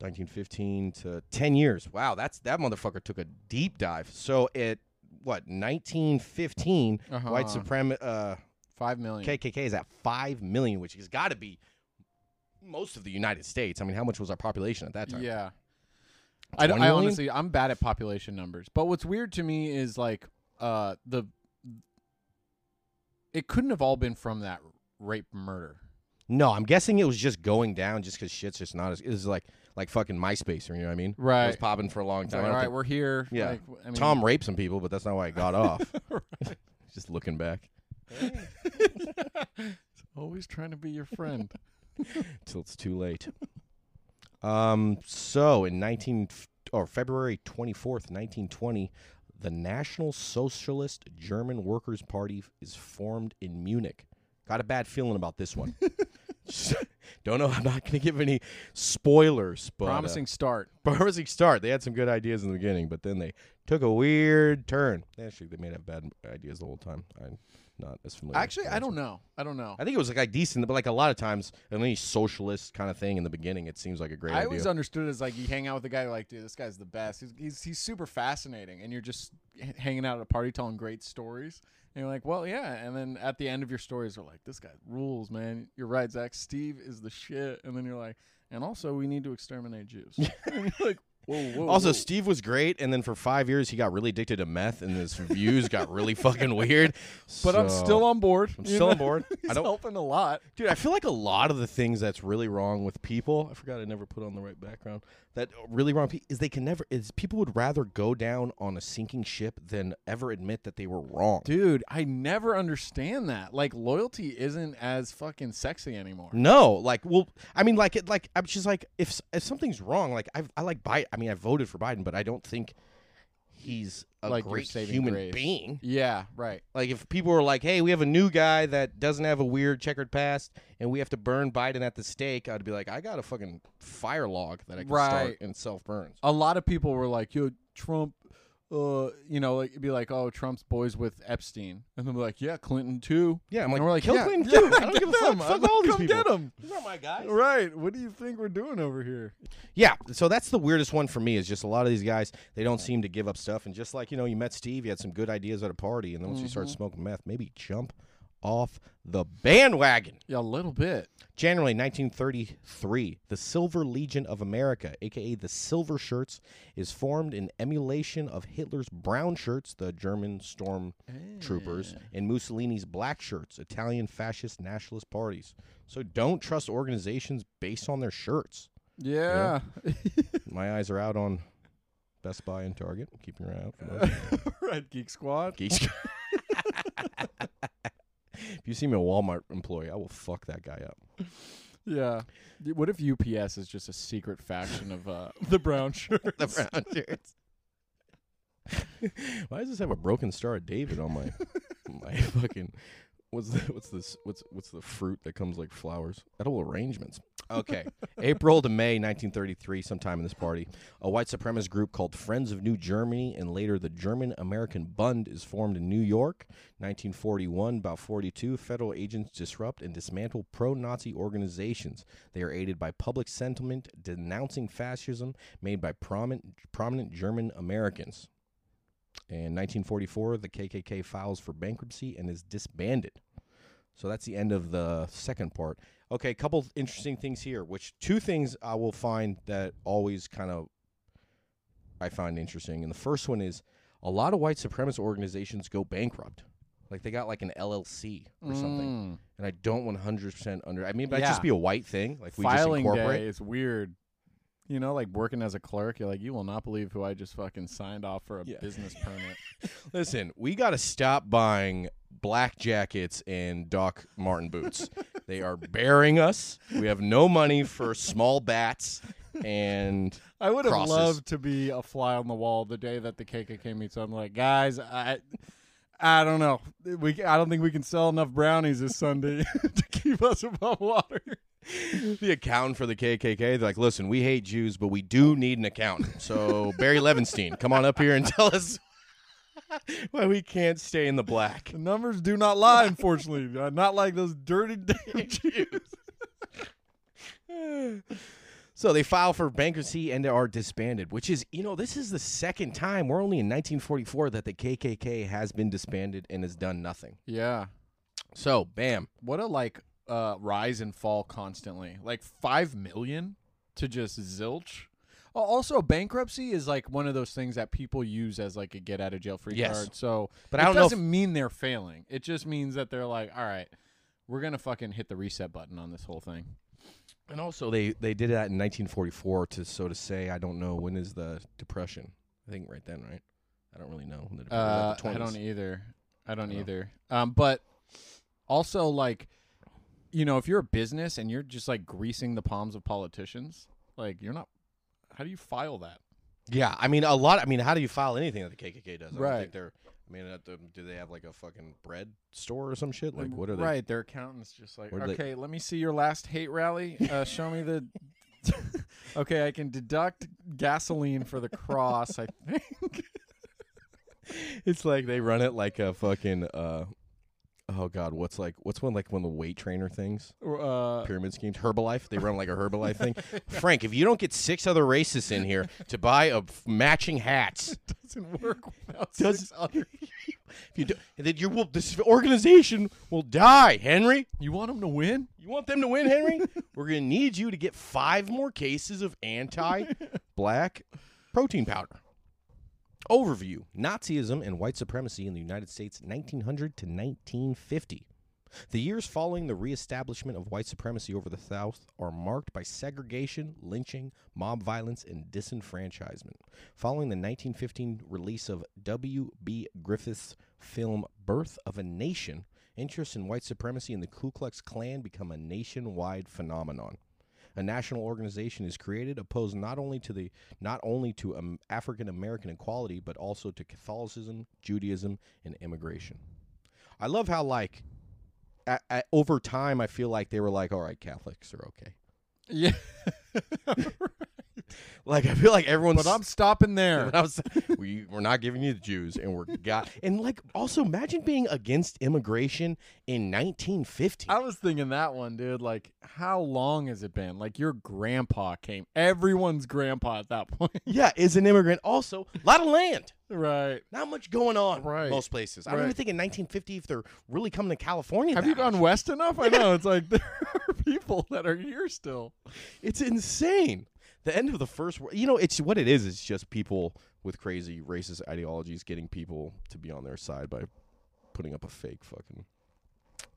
1915 to 10 years. Wow, that's that motherfucker took a deep dive. So at what 1915, Uh-huh. white supremacy uh, Five million. KKK is at five million, which has got to be most of the United States. I mean, how much was our population at that time? Yeah. I, don't, I honestly, I'm bad at population numbers. But what's weird to me is like, uh, the. It couldn't have all been from that rape murder. No, I'm guessing it was just going down just because shit's just not as. It was like like fucking MySpace, or you know what I mean? Right. It was popping for a long time. like, I all right, think- we're here. Yeah. Like, I mean, Tom raped some people, but that's not why it got off. just looking back always trying to be your friend. till it's too late. Um. So in 19 or February 24th, 1920, the National Socialist German Workers' Party is formed in Munich. Got a bad feeling about this one. Don't know. I'm not going to give any spoilers, but uh, Promising start. promising start. They had some good ideas in the beginning, but then they took a weird turn. Actually, they may have bad ideas the whole time. I'm not as familiar. Actually, I don't know. I don't know. I think it was like, decent, but like a lot of times, any socialist kind of thing in the beginning, it seems like a great I idea. always understood it as like you hang out with a guy like, dude, this guy's the best. He's, he's he's super fascinating, and you're just h- hanging out at a party telling great stories. And you're like, well, yeah. And then at the end of your stories, are like, this guy rules, man. You're right, Zach. Steve is the shit. And then you're like, and also we need to exterminate Jews. and you're like, whoa, whoa. also, whoa. Steve was great, and then for five years he got really addicted to meth, and his views got really fucking weird. but I'm So- still on board. I'm you still know? on board. He's I don't, helping a lot. dude. I feel like a lot of the things that's really wrong with people. I forgot I never put on the right background. That really wrong is they can never is people would rather go down on a sinking ship than ever admit that they were wrong. Dude, I never understand that. Like loyalty isn't as fucking sexy anymore. No, like, well, I mean, like, it, like, I'm just like, if if something's wrong, like, I I like Biden. I mean, I voted for Biden, but I don't think he's a Like great human grace. being. Yeah, right. Like, if people were like, "Hey, we have a new guy that doesn't have a weird checkered past, and we have to burn Biden at the stake," I'd be like, "I got a fucking fire log that I can start and self burns." a lot of people were like, "Yo, Trump," uh, you know, like it'd be like, "Oh, Trump's boys with Epstein," and they'll be like, "Yeah, Clinton too." Yeah, I'm like, and we're like, kill yeah, Clinton yeah, too. I don't get give a fuck. them. Fuck I'm like, all these come people. get 'em. These are not my guys. Right? What do you think we're doing over here? Yeah, so that's the weirdest one for me is just a lot of these guys they don't seem to give up stuff and just like you know you met Steve you had some good ideas at a party and then once you start smoking meth maybe jump off the bandwagon. Yeah, a little bit. January 1933, the Silver Legion of America, aka the Silver Shirts, is formed in emulation of Hitler's brown shirts, the German storm troopers, eh. and Mussolini's black shirts, Italian fascist nationalist parties. So don't trust organizations based on their shirts. Yeah. My eyes are out on Best Buy and Target. Keeping your eye out for those. right, Geek Squad. Geeks. if you see me a Walmart employee, I will fuck that guy up. Yeah. What if UPS is just a secret faction of uh, the brown shirts? The brown shirts. Why does this have a broken star of David on my my fucking what's the what's this what's what's the fruit that comes like flowers? Edible arrangements. Okay. April to May 1933, sometime in this party, a white supremacist group called Friends of New Germany and later the German American Bund is formed in New York. 1941, about 42, federal agents disrupt and dismantle pro Nazi organizations. They are aided by public sentiment denouncing fascism made by prominent, prominent German Americans. In 1944, the KKK files for bankruptcy and is disbanded. So that's the end of the second part. Okay, a couple interesting things here. Which two things I will find that always kind of I find interesting, and the first one is a lot of white supremacist organizations go bankrupt. Like they got like an LLC or something, Mm. and I don't 100% under. I mean, but that Yeah. just be a white thing. Like we Filing just incorporate. day is weird. You know, like working as a clerk, you're like, you will not believe who I just fucking signed off for a Yeah. business permit. Listen, we got to stop buying black jackets and Doc Martin boots. They are bearing us. We have no money for small bats and I would have Crosses. loved to be a fly on the wall the day that the KKK meets. I'm like, guys, I, I don't know. We, I don't think we can sell enough brownies this Sunday to keep us above water. the accountant for the KKK. They're like, listen, we hate Jews, but we do need an accountant. So Barry Levinstein, come on up here and tell us why we can't stay in the black. The numbers do not lie, unfortunately. Uh, not like those dirty damn Jews. So they file for bankruptcy and are disbanded, which is, you know, this is the second time. We're only in 1944 that the KKK has been disbanded and has done nothing. Yeah. So, bam. What a like uh rise and fall constantly. Like 5 million to just zilch. Al- Also, bankruptcy is like one of those things that people use as like a get out of jail free Yes. card. So, But it I don't know if- doesn't mean they're failing. It just means that they're like, all right, we're gonna fucking hit the reset button on this whole thing. And also, they, they did that in 1944 to so to say, I don't know, when is the Depression? I think right then, right? I don't really know. the- Uh, I don't either. I don't I don't either. Um, but also like, you know, if you're a business and you're just like greasing the palms of politicians, like you're not. How do you file that? Yeah, I mean, a lot. I mean, how do you file anything that the KKK does? I don't Right. think they're. I mean, do they have like a fucking bread store or some shit? Like, what are they? Right, their accountant's just like, What are they- okay, let me see your last hate rally. Uh, show me the. okay, I can deduct gasoline for the cross. I think. It's like they run it like a fucking. uh Oh God, what's like what's one like one of the weight trainer things? Uh, Pyramid schemes, Herbalife. They run like a Herbalife thing. Frank, if you don't get six other racists in here to buy a f- matching hats, doesn't work without Does- six other. if you do, then you will. This organization will die, Henry. You want them to win? You want them to win, Henry? We're going to need you to get five more cases of anti black protein powder. Overview Nazism and white supremacy in the United States 1900 to 1950. The years following the reestablishment of white supremacy over the South are marked by segregation, lynching, mob violence, and disenfranchisement. Following the 1915 release of W.B. Griffith's film Birth of a Nation, interest in white supremacy and the Ku Klux Klan become a nationwide phenomenon. A national organization is created opposed not only to the not only to um, African American equality but also to Catholicism, Judaism, and immigration. I love how like a a over time I feel like they were like, all right, Catholics are okay. Yeah. Like I feel like everyone's. but I'm stopping there. I was- we we're not giving you the Jews, and we're got and like also imagine being against immigration in 1950. I was thinking that one, dude. Like, how long has it been? Like, your grandpa came. Everyone's grandpa at that point. yeah, is an immigrant. Also, a lot of land. right. Not much going on Right. most places. I don't even Right. think in 1950 if they're really coming to California. Have that you gone west enough? I know. It's like there are people that are here still. It's insane. The end of the first, wor- you know, it's what it is. It's just people with crazy racist ideologies getting people to be on their side by putting up a fake fucking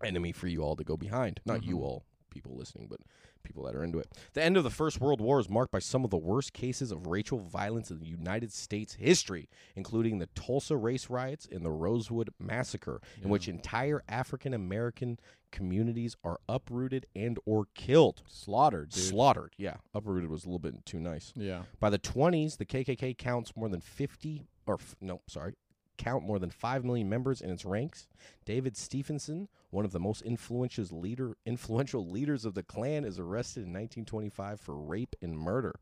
enemy for you all to go behind. Not you Mhm. all, people listening, but people that are into it. The end of the First World War is marked by some of the worst cases of racial violence in the United States history, including the Tulsa race riots and the Rosewood massacre, in which entire African American communities are uprooted and or killed Slaughtered, dude. slaughtered. Yeah, uprooted was a little bit too nice. yeah. By the 20s, the KKK counts more than 50 or f- no, sorry, count more than 5 million members in its ranks. David Stephenson, one of the most influential leader influential leaders of the Klan is arrested in 1925 for rape and murder.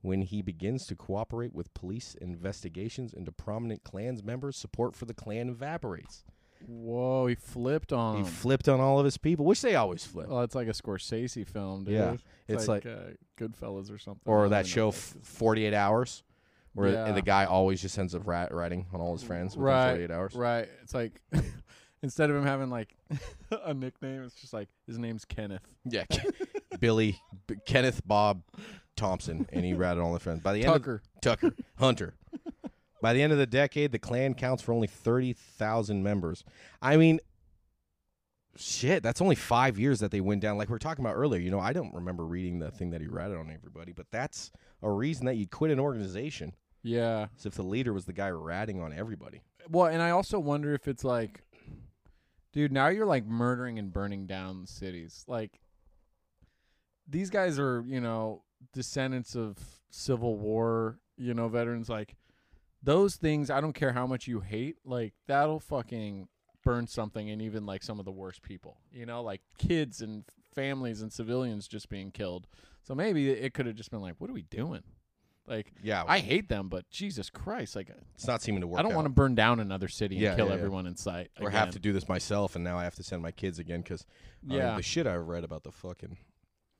When he begins to cooperate with police investigations into prominent Klan's members, support for the Klan evaporates. Whoa, he flipped on He him. flipped on all of his people, which they always flip. Well, it's like a Scorsese film, dude. Yeah, It's, it's like, uh, Goodfellas or something. Or that show 48 hours where Yeah. and the guy always just ends up rat- writing on all his friends within Right, 48 hours Right. It's like instead of him having like a nickname, it's just like his name's Kenneth. Yeah, Billy, B- Kenneth, Bob, Thompson, and he ratted all the friends. By the end, of, Tucker. Tucker, Hunter. By the end of the decade, the Klan counts for only thirty thousand members. I mean, shit, that's only five years that they went down. Like we were talking about earlier, you know, I don't remember reading the thing that he ratted on everybody, but that's a reason that you'd quit an organization. Yeah. Is if the leader was the guy ratting on everybody. Well, and I also wonder if it's like, dude, now you're like murdering and burning down cities. Like, these guys are, you know, descendants of Civil War, you know, veterans. Like, those things, I don't care how much you hate, like, that'll fucking burn something and even like some of the worst people, you know, like kids and families and civilians just being killed. So maybe it could have just been like, what are we doing? Like, Yeah, I hate them, but Jesus Christ, like, it's not seeming to work. I don't out. want to burn down another city Yeah, and kill yeah, yeah. everyone in sight. or have to do this myself, and now I have to send my kids again because uh, Yeah. the shit I read about the fucking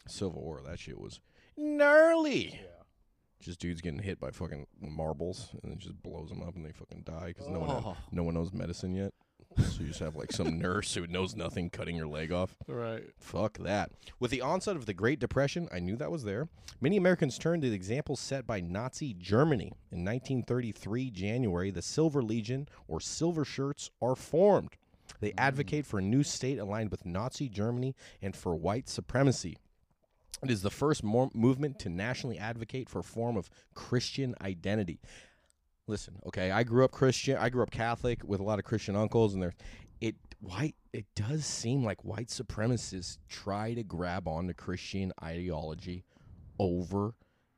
Civil War, that shit was gnarly. Just dudes getting hit by fucking marbles, and it just blows them up, and they fucking die because no one Oh. no one knows medicine yet. So you just have like some nurse who knows nothing cutting your leg off. Right. Fuck that. With the onset of the Great Depression, I knew that was there. Many Americans turned to the examples set by Nazi Germany. In 1933, January, the Silver Legion, or Silver Shirts, are formed. They mm. advocate for a new state aligned with Nazi Germany and for white supremacy. It is the first mo- movement to nationally advocate for a form of Christian identity. Listen, okay, I grew up Christian. I grew up Catholic with a lot of Christian uncles, and there, it white. It does seem like white supremacists try to grab onto Christian ideology over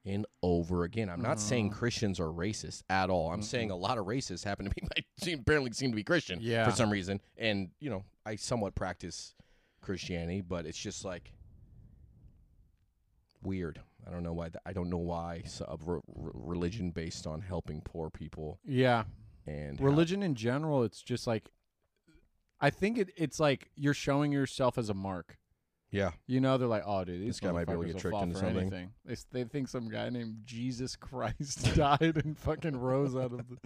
and over again. I'm not saying mm. Christians are racist at all. I'm saying a lot of racists happen to be seem, apparently seem to be Christian Yeah. for some reason, and you know, I somewhat practice Christianity, but it's just like weird. I don't know why. th- I don't know why so, of re- re- religion based on helping poor people Yeah. and how- Religion in general, it's just like, I think it, it's like you're showing yourself as a mark. yeah, You know, they're like, oh, dude, This guy might be able to get tricked into something. Anything. They, they think some guy named Jesus Christ died and fucking rose out of the,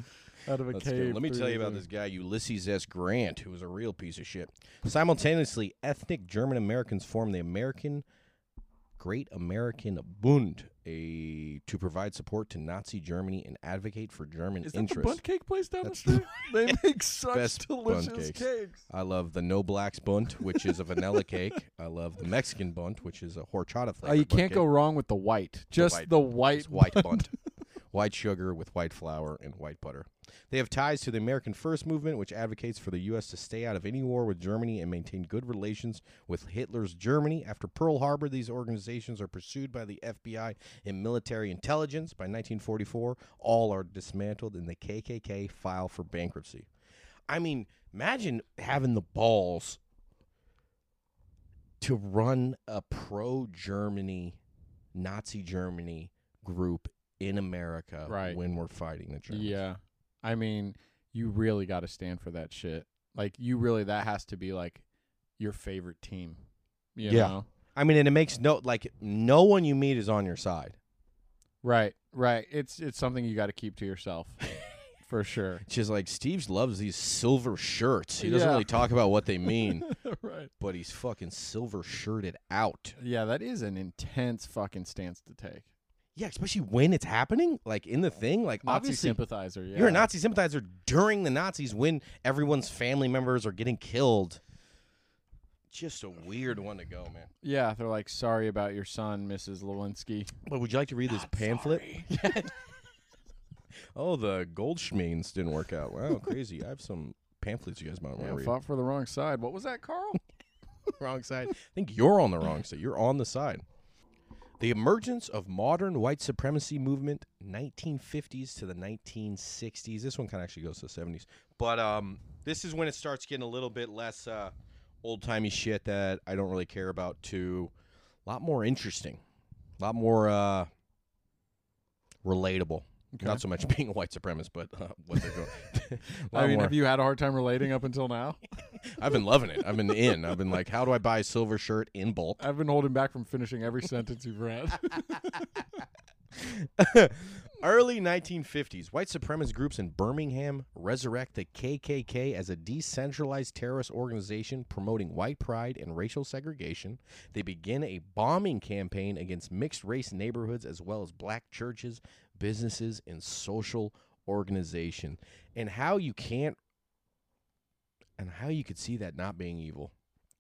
out of a Let's cave. go. Let me tell you about this guy, Ulysses S. Grant, who was a real piece of shit. Simultaneously, ethnic German Americans formed the American Great American Bund, a to provide support to Nazi Germany and advocate for German Is that the interests. bunt cake place down That's the street? they make such best bunt delicious cakes. cakes. I love the No Blacks Bunt, which is a vanilla cake. I love the Mexican Bunt, which is a horchata Oh, flavor. you can't go wrong with the white. Just white. the white, It's white bunt. white sugar with white flour and white butter. They have ties to the American First Movement, which advocates for the U.S. to stay out of any war with Germany and maintain good relations with Hitler's Germany. After Pearl Harbor, these organizations are pursued by the FBI and military intelligence. By 1944, all are dismantled and the KKK file for bankruptcy. I mean, imagine having the balls to run a pro Germany, Nazi Germany group in America Right. when we're fighting the Germans. Yeah. I mean, you really got to stand for that shit. Like, you really, that has to be like your favorite team. You Yeah. know? I mean, and it makes no like no one you meet is on your side. Right, right. It's it's something you got to keep to yourself. for sure. She's like Steve loves these silver shirts. He doesn't Yeah. really talk about what they mean, right. but he's fucking silver shirted out. Yeah, that is an intense fucking stance to take. Yeah, especially when it's happening, like in the thing. Like Nazi obviously, sympathizer. Yeah. you're a Nazi sympathizer during the Nazis when everyone's family members are getting killed. Just a weird one to go, man. Yeah, they're like, sorry about your son, Mrs. Lewinsky. But would you like to read this pamphlet? oh, the Goldschmeens didn't work out. Wow, crazy. I have some pamphlets you guys might want Yeah, to read. fought for the wrong side. What was that, Carl? wrong side. I think you're on the wrong side. You're on the side. The emergence of modern white supremacy movement, 1950s to the 1960s. This one kind of actually goes to the 70s, but um, this is when it starts getting a little bit less uh, old timey shit that I don't really care about. To a lot more interesting, a lot more uh, relatable. Okay. Not so much being a white supremacist, but uh, what they're going. I mean, more- have you had a hard time relating up until now? I've been loving it. I've been in. I've been like, how do I buy a silver shirt in bulk? I've been holding back from finishing every sentence you've read. Early 1950s, white supremacist groups in Birmingham resurrect the KKK as a decentralized terrorist organization promoting white pride and racial segregation. They begin a bombing campaign against mixed race neighborhoods as well as black churches, businesses, and social organization. And how you can't and how you could see that not being evil.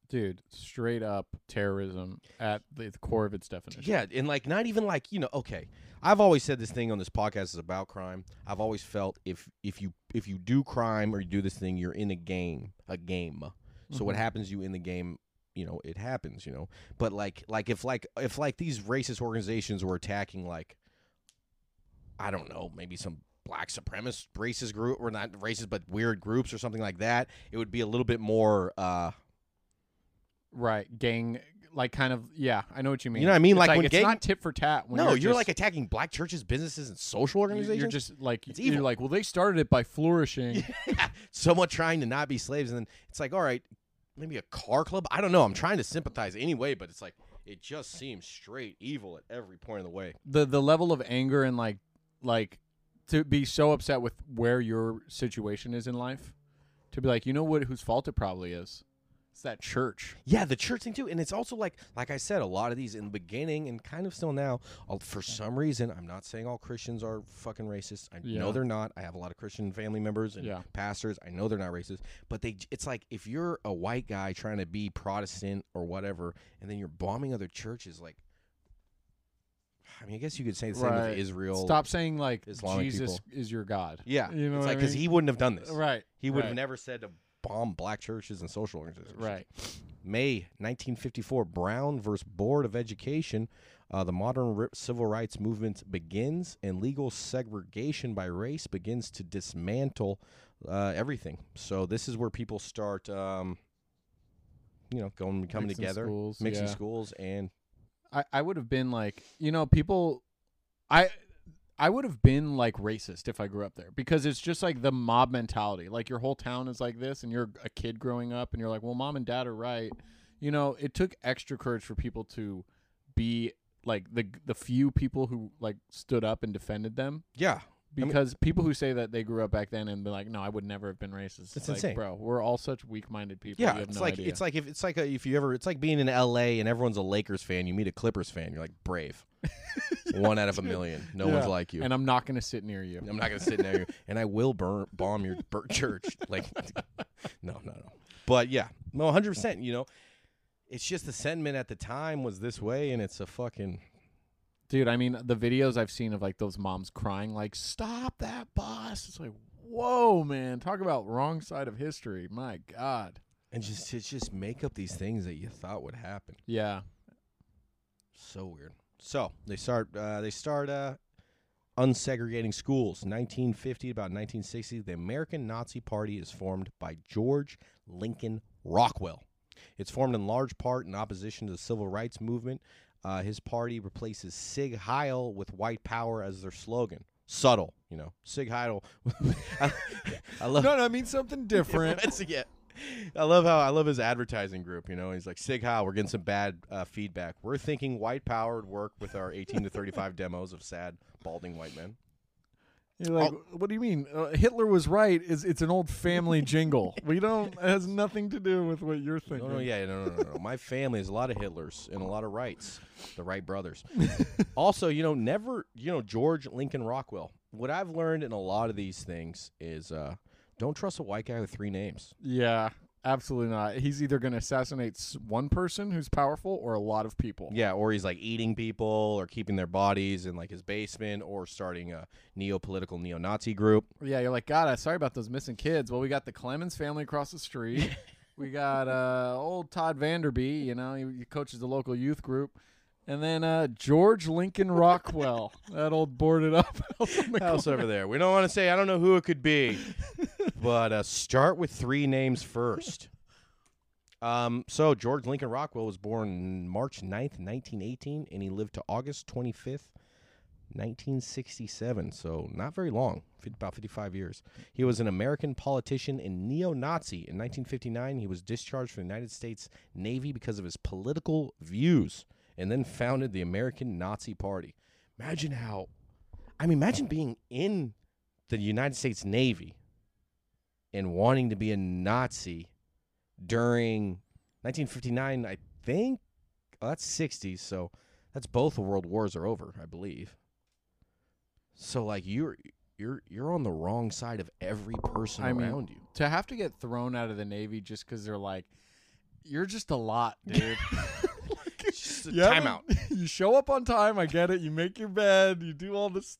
Dude, straight up terrorism at the core of its definition. Yeah, and like not even like you know. Okay, I've always said this thing on this podcast is about crime. I've always felt if if you if you do crime or you do this thing, you're in a game, a game. So what Mhm. happens you in the game? You know, it happens. You know, but like like if like if like these racist organizations were attacking like, I don't know, maybe some black supremacist racist group or not racist but weird groups or something like that, it would be a little bit more. uh Right, gang, like kind of. Yeah, I know what you mean. You know what I mean? It's Like like, when it's gang- not tit for tat. When No, you're, you're, just- like attacking black churches, businesses, and social organizations. You're just like It's you're evil. like, well, they started it by flourishing. someone trying to not be slaves, and then it's like, all right, maybe a car club. I don't know. I'm trying to sympathize anyway, but it's like it just seems straight evil at every point of the way. the the level of anger and like like to be so upset with where your situation is in life, to be like, you know what, whose fault it probably is. It's that church. Yeah, the church thing too, and it's also like, like I said, a lot of these in the beginning and kind of still now. uh, For some reason, I'm not saying all Christians are fucking racist. I Yeah. know they're not. I have a lot of Christian family members and Yeah. pastors. I know they're not racist, but they. It's like if you're a white guy trying to be Protestant or whatever, and then you're bombing other churches, like. I mean, I guess you could say the same Right. with Israel. Stop saying like Islamic Jesus is your God. Yeah, You know it's what like I because mean? he wouldn't have done this. Right. He would have right, never said to bomb black churches and social organizations. Right. May 1954, Brown versus Board of Education. Uh, the modern ri- civil rights movement begins, and legal segregation by race begins to dismantle uh, everything. So this is where people start, um, you know, going coming Mixing together, schools, mixing yeah. schools, and I, I would have been like, you know, people, I, I would have been like racist if I grew up there because it's just like the mob mentality. Like your whole town is like this, and you're a kid growing up, and you're like, well, mom and dad are right. You know, it took extra courage for people to be like the the few people who like stood up and defended them yeah, mean- because people who say that they grew up back then and be like, no, I would never have been racist. It's like, insane. bro. We're all such weak-minded people. yeah. It's no like idea. it's like if it's like a, if you ever it's like being in L.A. and everyone's a Lakers fan. You meet a Clippers fan. You're like brave. One out of a million. No one's like you. and I'm not gonna sit near you. I'm not gonna sit near you, and I will burn bomb your church. Like, no, no, no. But yeah, no, 100. percent You know, it's just the sentiment at the time was this way, and it's a fucking Dude, I mean, the videos I've seen of like those moms crying, like, stop that bus. It's like, whoa, man. Talk about wrong side of history. My God. and just to just make up these things that you thought would happen. Yeah. So weird. So they start uh, they start uh, unsegregating schools. 1950 about 1960, the American Nazi Party is formed by George Lincoln Rockwell. It's formed in large part in opposition to the civil rights movement. Uh, his party replaces Sieg Heil with white power as their slogan. Subtle, you know. Sieg Heil. I, I love no, I mean something different. Yeah. I love how I love his advertising group. You know, he's like Sieg Heil. We're getting some bad uh, feedback. We're thinking white power would work with our 18 to 35 demos of sad balding white men. You're like, what do you mean? Uh, Hitler was right. It's, it's an old family jingle. We don't, it has nothing to do with what you're thinking. No, no, yeah, no, no, no, no. My family is a lot of Hitlers and a lot of Wrights, the Wright brothers. also, you know, never, you know, George Lincoln Rockwell. What I've learned in a lot of these things is uh, don't trust a white guy with three names. Yeah, absolutely not. He's either going to assassinate one person who's powerful or a lot of people. Yeah, or he's like eating people or keeping their bodies in like his basement or starting a neo-political neo-Nazi group. Yeah, you're like, God, I'm sorry about those missing kids. Well, we got the Clemens family across the street. we got uh, old Todd Vanderby, you know, he, he coaches the local youth group. And then uh, George Lincoln Rockwell, that old boarded up house the house over there. We don't want to say I don't know who it could be, but uh, start with three names first. Um, so George Lincoln Rockwell was born March 9th, 1918, and he lived to August 25th, 1967. So not very long, about 55 years. He was an American politician and neo-Nazi. In 1959, he was discharged from the United States Navy because of his political views, and then founded the American Nazi Party. Imagine how I mean, imagine being in the United States Navy and wanting to be a Nazi during 1959. I think well, that's 60s, so that's both the world wars are over, I believe. So like you're you're you're on the wrong side of every person I mean, around you. To have to get thrown out of the Navy just because they're like, you're just a lot, dude. Just a You timeout. You show up on time. I get it. You make your bed. You do all this,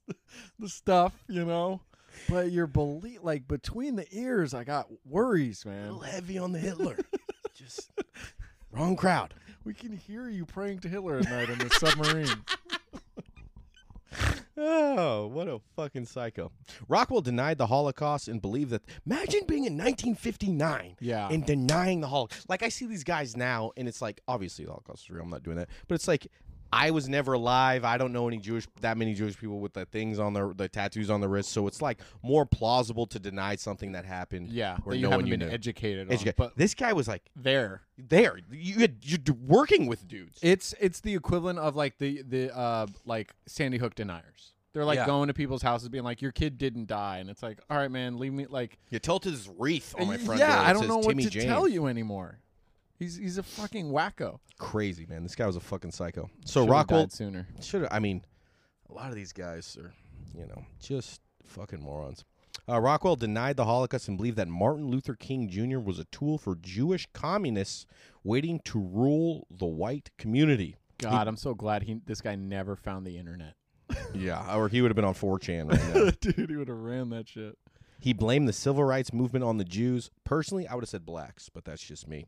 the stuff, you know. But you're belie- like between the ears. I got worries, A man. little heavy on the Hitler. Just wrong crowd. We can hear you praying to Hitler at night in the submarine. Oh, what a fucking psycho. Rockwell denied the Holocaust and believed that imagine being in 1959 Yeah. and denying the Holocaust. Like I see these guys now and it's like obviously the Holocaust is real. I'm not doing that. But it's like I was never alive. I don't know any Jewish that many Jewish people with the things on their the tattoos on the wrist. So it's like more plausible to deny something that happened. yeah. where That you no one haven't been knew. educated on. But this guy was like there, there. You had, you're working with dudes. it's it's the equivalent of like the the uh like Sandy Hook deniers. They're like Yeah. going to people's houses, being like, "Your kid didn't die," and it's like, "All right, man, leave me." Like, you tilted his wreath on my front yeah, I don't says know what Timmy to James. tell you anymore. He's he's a fucking wacko. Crazy man. This guy was a fucking psycho. So Should've Rockwell sooner. should have. I mean, a lot of these guys are, you know, just fucking morons. Uh, Rockwell denied the Holocaust and believed that Martin Luther King Jr. was a tool for Jewish communists waiting to rule the white community. God, I'm so glad he this guy never found the internet. Yeah, or he would have been on 4chan right now. Dude, he would have ran that shit. He blamed the civil rights movement on the Jews. Personally, I would have said blacks, but that's just me.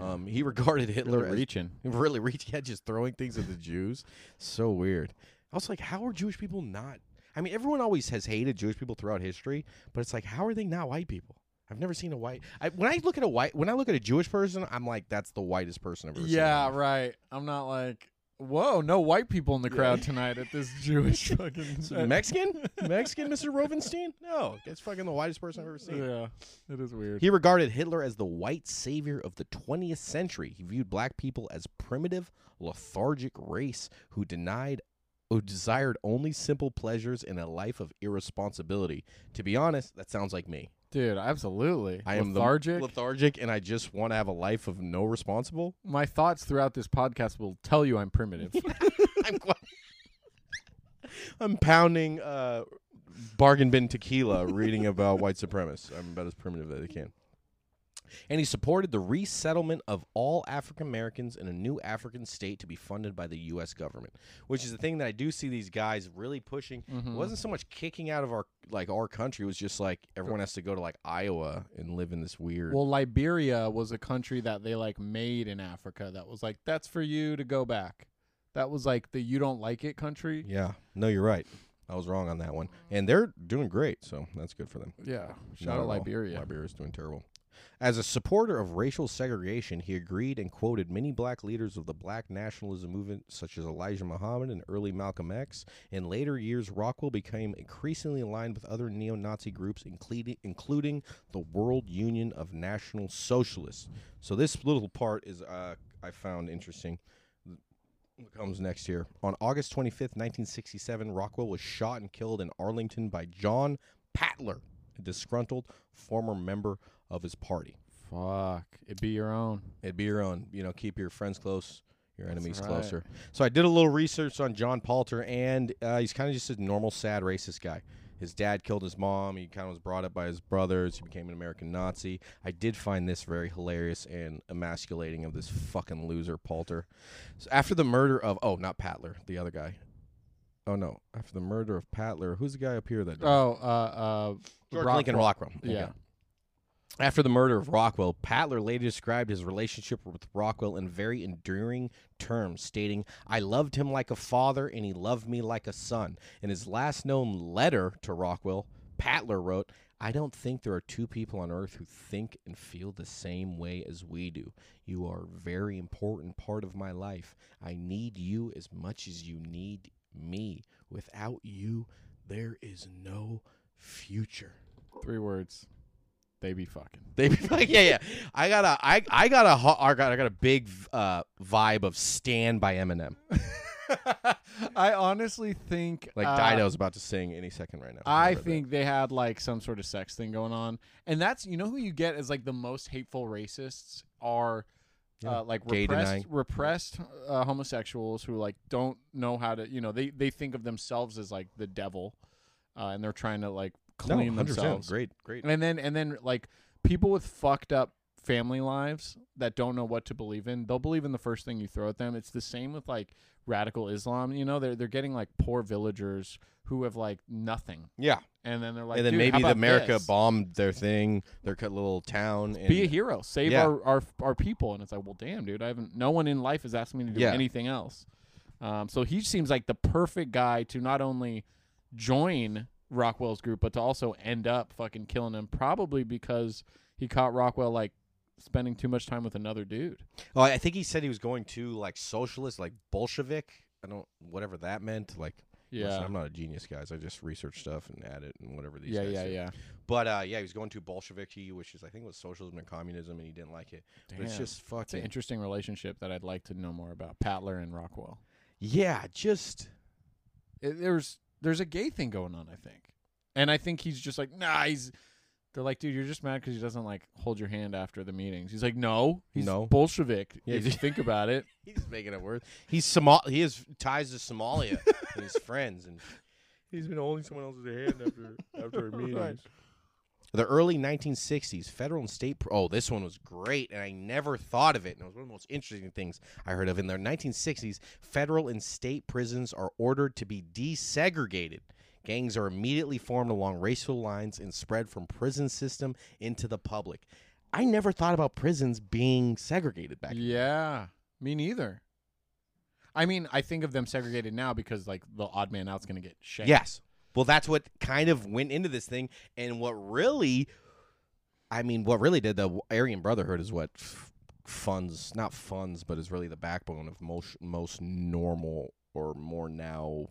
Um, he regarded Hitler Really as reaching. really reach yeah, just throwing things at the Jews. So weird. I was like, how are Jewish people not? I mean, everyone always has hated Jewish people throughout history, but it's like, how are they not white people? I've never seen a white. I, when I look at a white, when I look at a Jewish person, I'm like, that's the whitest person I've ever seen. Yeah, right. I'm not like, whoa, no white people in the crowd tonight at this Jewish fucking. So Mexican, Mexican, Mr. Rovenstein? No, it's fucking the whitest person I've ever seen. yeah, it is weird. He regarded Hitler as the white savior of the 20th century. He viewed black people as primitive, lethargic race who denied who desired only simple pleasures and a life of irresponsibility. To be honest, that sounds like me. Dude, absolutely. I am lethargic. lethargic and I just want to have a life of no responsible. My thoughts throughout this podcast will tell you I'm primitive. I'm quite I'm pounding uh, bargain bin tequila reading about white supremacists. I'm about as primitive as I can. And he supported the resettlement of all African Americans in a new African state to be funded by the U.S. government, which is the thing that I do see these guys really pushing. It mm-hmm. wasn't so much kicking out of our like our country; it was just like everyone has to go to like Iowa and live in this weird. well, Liberia was a country that they like made in Africa that was like, that's for you to go back. That was like the you don't like it country. yeah, no, you're right. I was wrong on that one, and they're doing great, so that's good for them. Yeah. Not Shout at out. Liberia. Liberia's doing terrible. As a supporter of racial segregation, he agreed and quoted many black leaders of the black nationalism movement, such as Elijah Muhammad and early Malcolm X. In later years, Rockwell became increasingly aligned with other neo Nazi groups, including, including the World Union of National Socialists. So, this little part is uh, I found interesting. What comes next here? On August 25th, 1967, Rockwell was shot and killed in Arlington by John Patler, a disgruntled former member of his party. Fuck. It'd be your own. It'd be your own, you know, keep your friends close, your enemies right. closer. So I did a little research on John Palter, and uh, he's kind of just a normal, sad, racist guy. His dad killed his mom. He kind of was brought up by his brothers. He became an American Nazi. I did find this very hilarious and emasculating of this fucking loser, Palter. So after the murder of, oh, not Patler, the other guy. Oh, no. After the murder of Patler, who's the guy up here that died? Oh, uh, uh, George Rock- Lincoln Rockwell. Yeah. Okay. After the murder of Rockwell, Patler later described his relationship with Rockwell in very enduring terms, stating, I loved him like a father and he loved me like a son. In his last known letter to Rockwell, Patler wrote, I don't think there are two people on earth who think and feel the same way as we do. You are a very important part of my life. I need you as much as you need me. Without you, there is no future. Three words. They be fucking. They be like, yeah, yeah. I got a, I, I got a, I got, I got a big uh, vibe of "Stan" by Eminem. I honestly think Like uh, Dido's about to sing any second right now. I that. think they had like some sort of sex thing going on, and that's you know who you get as like the most hateful racists are. Yeah. Uh, like Gay repressed, denying. repressed uh, homosexuals who like don't know how to, you know, they they think of themselves as like the devil, uh, and they're trying to like clean 100%. themselves. Great, great. And then and then like people with fucked up family lives that don't know what to believe in, they'll believe in the first thing you throw at them. It's the same with like radical Islam. You know, they're they're getting like poor villagers who have like nothing, Yeah, and then they're like, and then "Dude, maybe the America this? bombed their thing, their little town. And Be a hero, save Yeah. our, our our people, and it's like, well, damn, dude, I haven't. No one in life has asked me to do Yeah. anything else. Um, so he seems like the perfect guy to not only join Rockwell's group, but to also end up fucking killing him, probably because he caught Rockwell like spending too much time with another dude. Oh, I think he said he was going to like socialist, like Bolshevik. I don't whatever that meant. Like, listen, Yeah, I'm not a genius, guys. I just research stuff and add it and whatever these yeah, guys yeah, do. yeah. But uh, yeah, he was going to Bolsheviki, which is I think was socialism and communism, and he didn't like it. But it's Damn. just It's an fucking interesting relationship that I'd like to know more about. Patler and Rockwell. yeah, just It, there's there's a gay thing going on, I think, and I think he's just like, nah, he's. They're like, dude, you're just mad because he doesn't like hold your hand after the meetings. He's like, no, he's No. Bolshevik. Yeah, if you think about it, he's making it worse. He's Somal. He has ties to Somalia and his friends, and he's been holding someone else's hand after after a meeting. Right. The early 1960s, federal and state. Pr- oh, this one was great, and I never thought of it. And it was one of the most interesting things I heard of. In the 1960s, federal and state prisons are ordered to be desegregated. Gangs are immediately formed along racial lines and spread from prison system into the public. I never thought about prisons being segregated back. then. yeah, me neither. I mean, I think of them segregated now because like the odd man out's gonna get shanked. Yes. Well, that's what kind of went into this thing, and what really, I mean, what really did the Aryan Brotherhood is what f- funds, not funds, but is really the backbone of most most normal or more now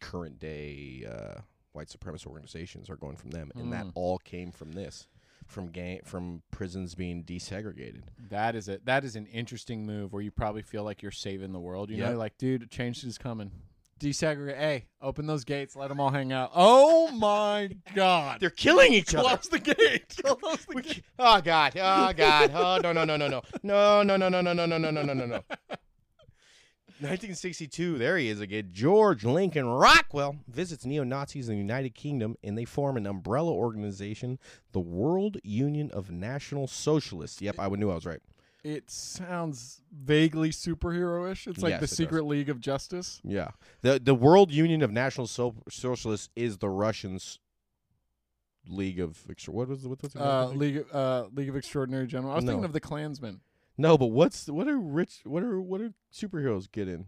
current day uh, white supremacist organizations are going from them, and that Mm. all came from this, from gang, from prisons being desegregated. That is it. That is an interesting move where you probably feel like you're saving the world. You know, like, dude, change is coming. Desegregate. Hey, open those gates. Let them all hang out. Oh my God! They're killing each other. Close the gate. Close the gate. Oh God! Oh God! Oh no no no no no no no no no no no no no no no no no. 1962. There he is again. George Lincoln Rockwell visits neo Nazis in the United Kingdom, and they form an umbrella organization, the World Union of National Socialists. Yep, I would knew I was right. It sounds vaguely superhero-ish. It's like Yes, the it does. Secret League of Justice. Yeah. the The World Union of National so- Socialists is the Russians' League of Extra. What was the, what's the Uh, League, uh, League of Extraordinary Gentlemen. I was thinking No. of the Klansmen. No, but what's what are rich? What are what are superheroes get in?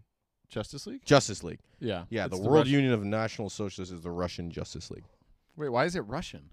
Justice League. Justice League. Yeah. Yeah, It's the, World Russian- Union of National Socialists is the Russian Justice League. Wait, why is it Russian?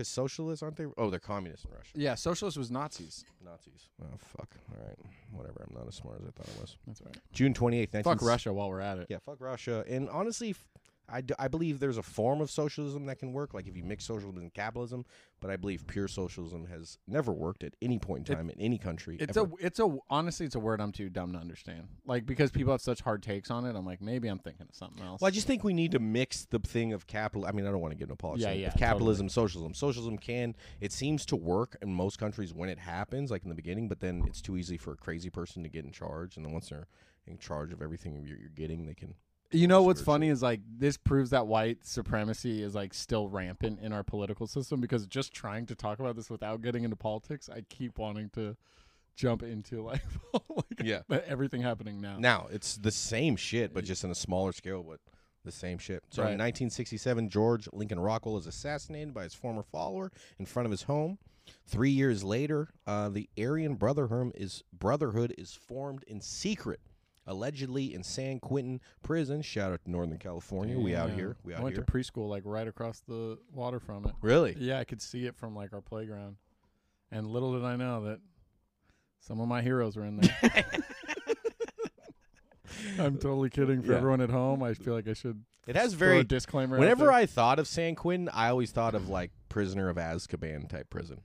Because socialists aren't they? Oh, they're communists in Russia. Yeah, socialist was Nazis. Nazis. Oh fuck. All right. Whatever. I'm not as smart as I thought I was. That's right. June 28th. 19... Fuck Russia while we're at it. Yeah. Fuck Russia. And honestly, f- I, d- I believe there's a form of socialism that can work, like if you mix socialism and capitalism. But I believe pure socialism has never worked at any point in It- time in any country. It's ever. a it's a honestly it's a word I'm too dumb to understand. Like because people have such hard takes on it, I'm like maybe I'm thinking of something else. Well, I just think we need to mix the thing of capital. I mean, I don't want to get into politics. Yeah, of yeah, capitalism, socialism. Socialism can. It seems to work in most countries when it happens, like in the beginning. But then it's too easy for a crazy person to get in charge, and then once they're in charge of everything you're, you're getting, they can. You know what's funny is like this proves that white supremacy is like still rampant in our political system because just trying to talk about this without getting into politics, I keep wanting to jump into like, like Yeah. everything happening now. Now it's the same shit, but just on a smaller scale, but the same shit. So Right. in 1967, George Lincoln Rockwell is assassinated by his former follower in front of his home. Three years later, uh, the Aryan Brotherhood is Brotherhood is formed in secret, allegedly in San Quentin prison. Shout out to Northern California. We out here. We out I went here. to preschool like right across the water from it. really? Yeah, I could see it from like our playground. And little did I know that some of my heroes were in there. I'm totally kidding. For Yeah. everyone at home, I feel like I should It has throw a very. disclaimer. out Whenever there. I thought of San Quentin, I always thought of like Prisoner of Azkaban type prison.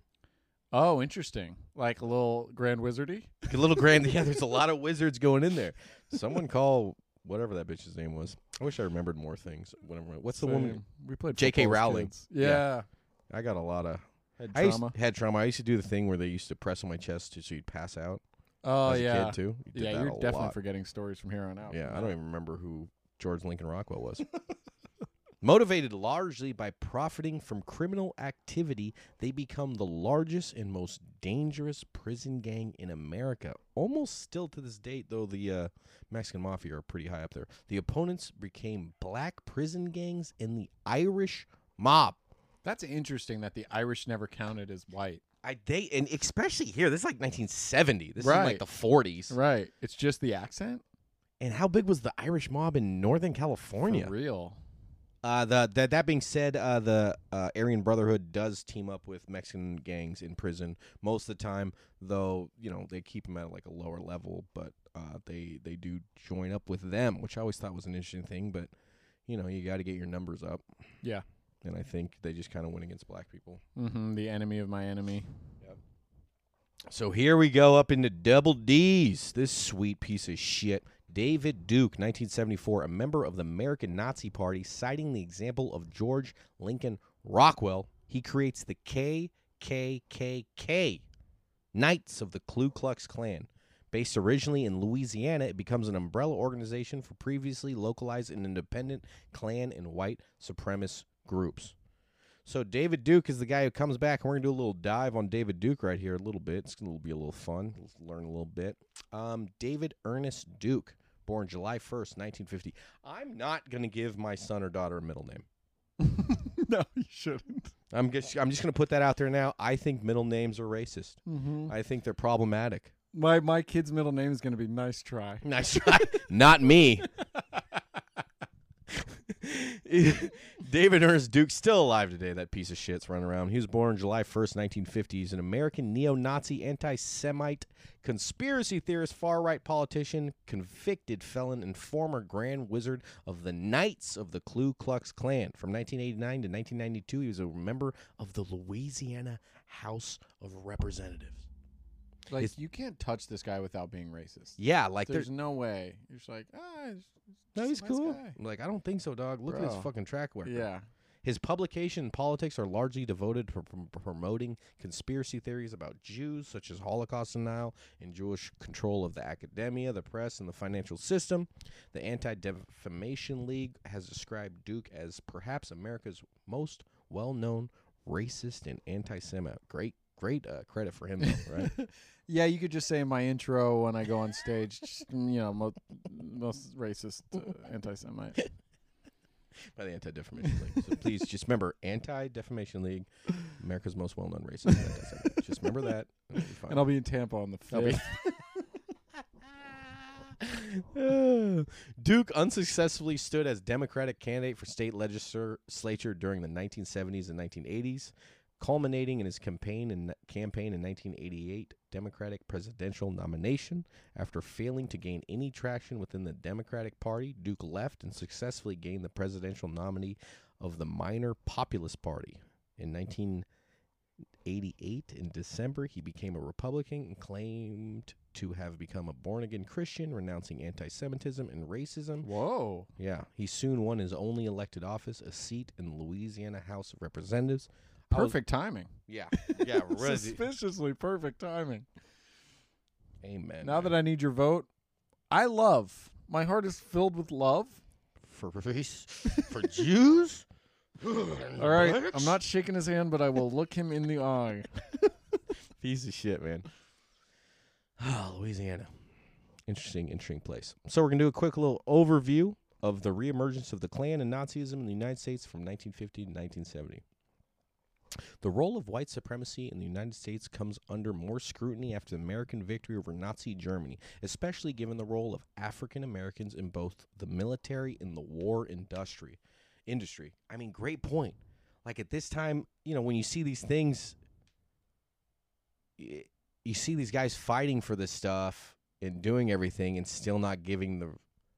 oh, interesting, like a little Grand Wizardy. A little grand. Yeah, there's a lot of wizards going in there. Someone call whatever that bitch's name was. I wish I remembered more things. Whatever. What's the woman? We played J.K. Rowling. Yeah. Yeah. I got a lot of Had I used, trauma. trauma. I used to do the thing where they used to press on my chest to, so you'd pass out. oh as a yeah. kid too. You did Yeah, you're definitely lot. forgetting stories from here on out. Yeah, I don't even remember who George Lincoln Rockwell was. Motivated largely by profiting from criminal activity, they become the largest and most dangerous prison gang in America. Almost still to this date, though the uh, Mexican mafia are pretty high up there. The opponents became black prison gangs and the Irish mob. That's interesting that the Irish never counted as white. I they and especially here, this is like 1970. This is Right. like the 40s. Right. It's just the accent. And how big was the Irish mob in Northern California? For real. Uh, the that that being said, uh, the uh, Aryan Brotherhood does team up with Mexican gangs in prison most of the time. Though you know they keep them at like a lower level, but uh, they they do join up with them, which I always thought was an interesting thing. But you know you got to get your numbers up. Yeah. and I think they just kind of went against black people. Mm-hmm. The enemy of my enemy. Yep. So here we go up into double D's. This sweet piece of shit. David Duke, 1974, a member of the American Nazi Party, citing the example of George Lincoln Rockwell, he creates the KKKK, Knights of the Ku Klux Klan. Based originally in Louisiana, it becomes an umbrella organization for previously localized and independent Klan and white supremacist groups. So David Duke is the guy who comes back, and we're gonna do a little dive on David Duke right here, a little bit. It's gonna be a little fun. Let's learn a little bit. Um, David Ernest Duke, born July first, nineteen fifty. I'm not gonna give my son or daughter a middle name. no, you shouldn't. I'm just I'm just gonna put that out there now. I think middle names are racist. Mm-hmm. I think they're problematic. My my kid's middle name is going to be Nice Try. Nice try. Not me. David Ernest Duke still alive today. That piece of shit's running around. He was born July 1st, 1950. He's an American neo-Nazi, anti-Semite, conspiracy theorist, far-right politician, convicted felon, and former Grand Wizard of the Knights of the Ku Klux Klan. From 1989 to 1992, he was a member of the Louisiana House of Representatives. Like His- you can't touch this guy without being racist. Yeah, like There's there's no way. You're just like, ah, he's, no, he's nice cool. guy." I'm like, I don't think so, dog. Look at his fucking track record. Yeah. His publication and politics are largely devoted to promoting conspiracy theories about Jews, such as Holocaust denial and Jewish control of the academia, the press, and the financial system. The Anti Defamation League has described Duke as perhaps America's most well known racist and anti Semite. Great, great uh, credit for him, though, right? Yeah, you could just say in my intro when I go on stage, just, you know, mo- most racist uh, anti-Semite. By the Anti Defamation League. So please just remember Anti Defamation League, America's most well known racist. anti-Semite. just remember that. And, it'll be fine. And I'll be in Tampa on the I'll be- 5th. Duke unsuccessfully stood as Democratic candidate for state legislature during the 1970s and 1980s, culminating in his campaign in campaign in 1988 Democratic presidential nomination. After failing to gain any traction within the Democratic Party, Duke left and successfully gained the presidential nominee of the minor Populist Party. In 1988, in December, he became a Republican and claimed to have become a born again Christian, renouncing anti Semitism and racism. Whoa. Yeah, he soon won his only elected office, a seat in the Louisiana House of Representatives. Was- Perfect timing. Yeah, yeah, really. Suspiciously perfect timing. Amen. Now that I need your vote, I love. My heart is filled with love. for race, for Jews. All right, I'm not shaking his hand, but I will look him in the eye. Piece of shit, man. Ah, Louisiana. Interesting, interesting place. So we're gonna do a quick little overview of the reemergence of the Klan and Nazism in the United States from 1950 to 1970. The role of white supremacy in the United States comes under more scrutiny after the American victory over Nazi Germany, especially given the role of African Americans in both the military and the war industry. Industry. I mean, great point. Like at this time, you know, when you see these things, you see these guys fighting for this stuff and doing everything and still not giving the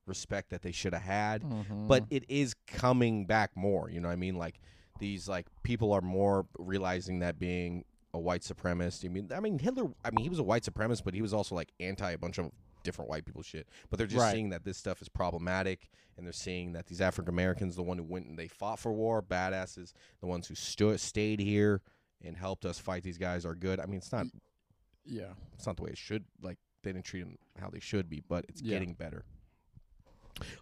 respect that they should have had Mm-hmm. but it is coming back more you know what i mean like these like people are more realizing that being a white supremacist i mean i mean hitler i mean he was a white supremacist but he was also like anti a bunch of different white people shit. But they're just Right. seeing that this stuff is problematic, and they're seeing that these African Americans, the one who went and they fought for war, badasses, the ones who stood stayed here and helped us fight these guys are good. I mean, it's not Yeah. it's not the way it should like they didn't treat them how they should be but it's Yeah. getting better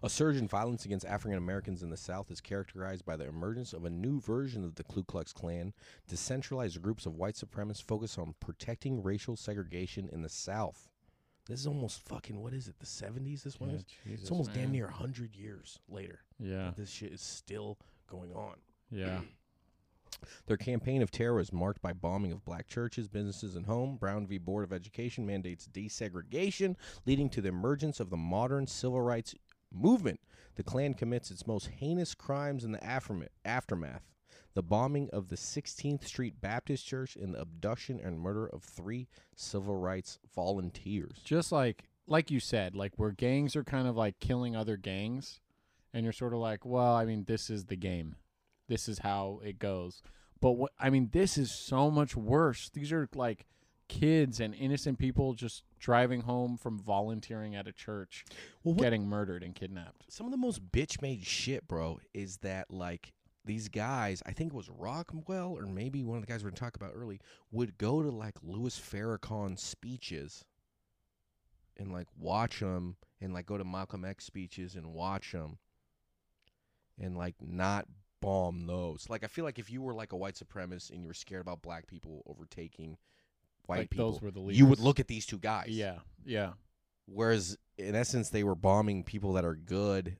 a surge in violence against African Americans in the South is characterized by the emergence of a new version of the Ku Klux Klan. Decentralized groups of white supremacists focus on protecting racial segregation in the South. This is almost fucking what is it? The seventies. This one Yeah, is. Jesus, It's almost damn man. near hundred years later. Yeah. This shit is still going on. Yeah. Their campaign of terror is marked by bombing of black churches, businesses, and home. Brown v. Board of Education mandates desegregation, leading to the emergence of the modern civil rights movement. The Klan commits its most heinous crimes in the afterma- aftermath. The bombing of the 16th Street Baptist Church and the abduction and murder of three civil rights volunteers. Just like like you said, like where gangs are kind of like killing other gangs and you're sort of like, well, I mean, this is the game. This is how it goes. But what I mean, this is so much worse. These are like kids and innocent people just driving home from volunteering at a church Well, what- getting murdered and kidnapped. some of the most bitch made shit, bro, is that like these guys, I think it was Rockwell or maybe one of the guys we're gonna talk about early, would go to like Louis Farrakhan speeches and like watch them and like go to Malcolm X speeches and watch them and like not bomb those. Like I feel like if you were like a white supremacist and you were scared about black people overtaking white like people, those were the you would look at these two guys. Yeah. Yeah. Whereas in essence, they were bombing people that are good.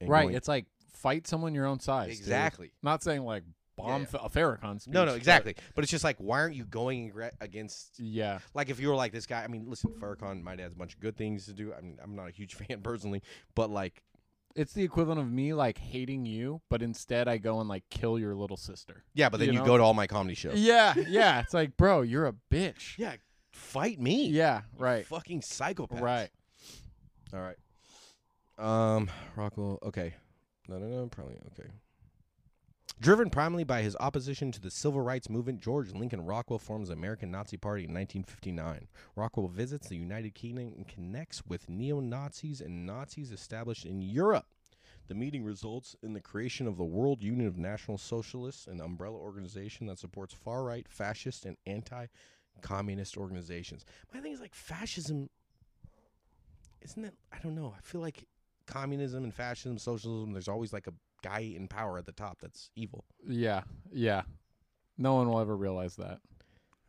and Right. going- It's like fight someone your own size. dude. exactly. Not saying like bomb yeah. A Farrakhan speech. No, no, exactly. But it's just like, why aren't you going against? Yeah. Like, if you were like this guy, I mean, listen, Farrakhan might have a bunch of good things to do. I mean, I'm not a huge fan personally, but like, It's the equivalent of me like hating you, but instead I go and like kill your little sister. yeah. But then You you, know? go to all my comedy shows. Yeah, yeah. It's like, bro, you're a bitch. Yeah, fight me. Yeah, you right. Fucking psychopath. Right. All right. Um, Rockwell. Okay. No, no, no. Probably okay. Driven primarily by his opposition to the civil rights movement, George Lincoln Rockwell forms the American Nazi Party in 1959. Rockwell visits the United Kingdom and connects with neo Nazis and Nazis established in Europe. The meeting results in the creation of the World Union of National Socialists, an umbrella organization that supports far right, fascist, and anti communist organizations. My thing is like fascism isn't it I don't know. I feel like communism and fascism, socialism, there's always like a guy in power at the top that's evil. Yeah, yeah. No one will ever realize that.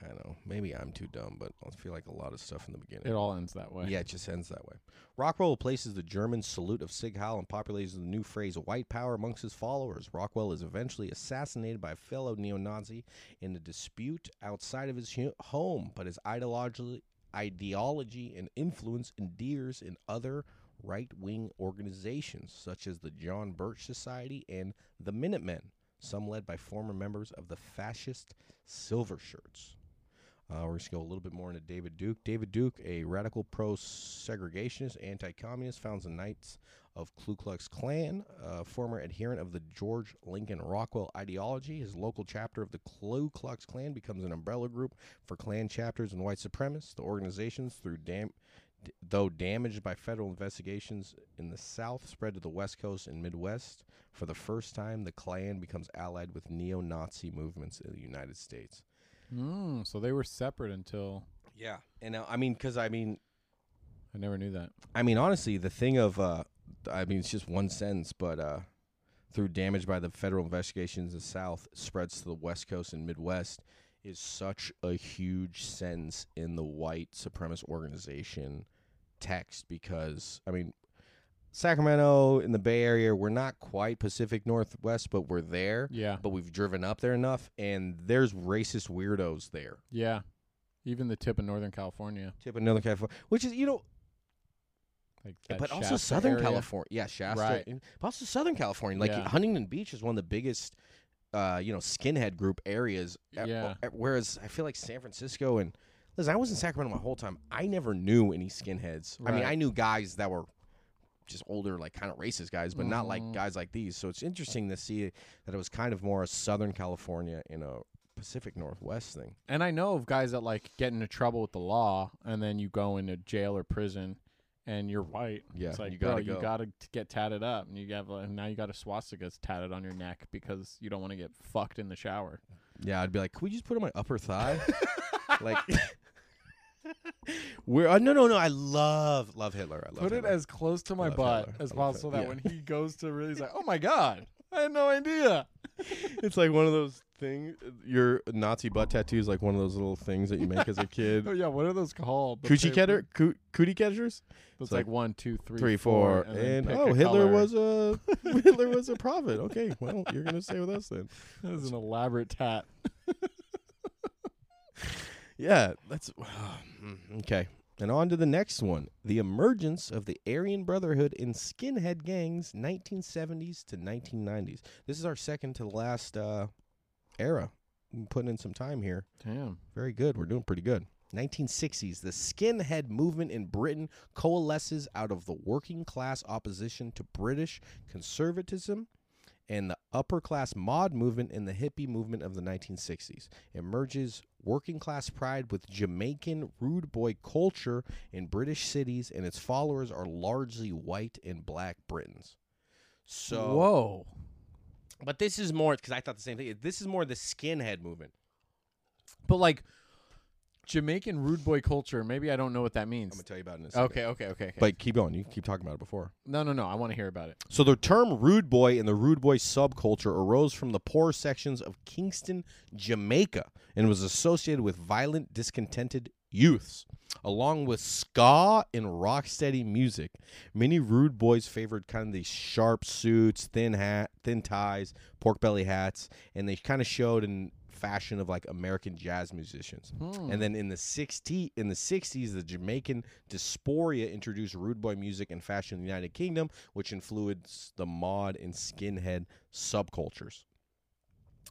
I know. Maybe I'm too dumb, but I feel like a lot of stuff in the beginning. It all ends that way. Yeah, it just ends that way. Rockwell replaces the German salute of Sieg Heil and popularizes the new phrase white power amongst his followers. Rockwell is eventually assassinated by a fellow neo Nazi in a dispute outside of his hu- home, but his ideology, ideology and influence endears in other right wing organizations, such as the John Birch Society and the Minutemen, some led by former members of the fascist Silver Shirts. Uh, we're going to go a little bit more into David Duke. David Duke, a radical pro segregationist, anti communist, founds the Knights of Ku Klux Klan, a former adherent of the George Lincoln Rockwell ideology. His local chapter of the Ku Klux Klan becomes an umbrella group for Klan chapters and white supremacists. The organizations, through dam- d- though damaged by federal investigations in the South, spread to the West Coast and Midwest. For the first time, the Klan becomes allied with neo Nazi movements in the United States. Mm, so they were separate until Yeah, and now I mean, because I mean, I never knew that. I mean, honestly, the thing of, uh, I mean, it's just one sentence, but uh, through damage by the federal investigations in the South spreads to the West Coast and Midwest is such a huge sentence in the white supremacist organization text because I mean, Sacramento in the Bay Area, we're not quite Pacific Northwest, but we're there. Yeah, But we've driven up there enough, and there's racist weirdos there. yeah. Even the tip of Northern California, Tip of Northern California, which is you know like that but also Southern area. California. Yeah, Shasta. Right. But also Southern California. Like Yeah. Huntington Beach is one of the biggest, uh, you know, skinhead group areas. at- Yeah. at- whereas I feel like San Francisco and listen, I was in Sacramento my whole time. I never knew any skinheads. I mean, I knew guys that were just older, like kind of racist guys, but not like Mhm. guys like these. So it's interesting to see that it was kind of more a Southern California in a Pacific Northwest thing. And I know of guys that like get into trouble with the law, and then you go into jail or prison, and you're white. Yeah, it's like you gotta bro, go. you gotta get tatted up, and you got and now you got a swastika tatted on your neck because you don't want to get fucked in the shower. Yeah, I'd be like, can we just put it on my upper thigh? like, we're uh, no, no, no. I love, love Hitler. I love Put it Hitler. as close to my love butt Hitler. as I love possible, Hitler. that Yeah. when he goes to really, he's like, "Oh my god, I had no idea." it's like one of those things. Your Nazi butt tattoo is like one of those little things that you make as a kid. Oh yeah, what are those called? The Coochie paper- catcher, coo- cootie catchers, It's like like, one, two, three, three, four, and, and, pick oh, a Hitler color. was a Hitler was a prophet. Okay, well, you're gonna stay with us then. That is an elaborate tat. Yeah, that's okay. And on to the next one: the emergence of the Aryan Brotherhood in skinhead gangs, 1970s to 1990s. This is our second to the last uh, era. I'm putting in some time here. Damn. Very good. We're doing pretty good. 1960s, the skinhead movement in Britain coalesces out of the working class opposition to British conservatism and the upper class mod movement in the hippie movement of the 1960s. Emerges working class pride with Jamaican rude boy culture in British cities, and its followers are largely white and black Britons. So, Whoa. but this is more because I thought the same thing. This is more the skinhead movement. But like Jamaican rude boy culture, maybe I don't know what that means. I'm gonna tell you about it in a second. Okay, okay, okay, okay. But keep going. You keep talking about it before. no, no, no. I want to hear about it. So the term rude boy and the rude boy subculture arose from the poor sections of Kingston, Jamaica, and was associated with violent, discontented youths. Along with ska and rocksteady music, many rude boys favored kind of these sharp suits, thin hat, thin ties, pork belly hats, and they kind of showed in fashion of like American jazz musicians. Hmm. And then in the 60 in the 60s, the Jamaican diaspora introduced rude boy music and fashion in the United Kingdom, which influenced the mod and skinhead subcultures.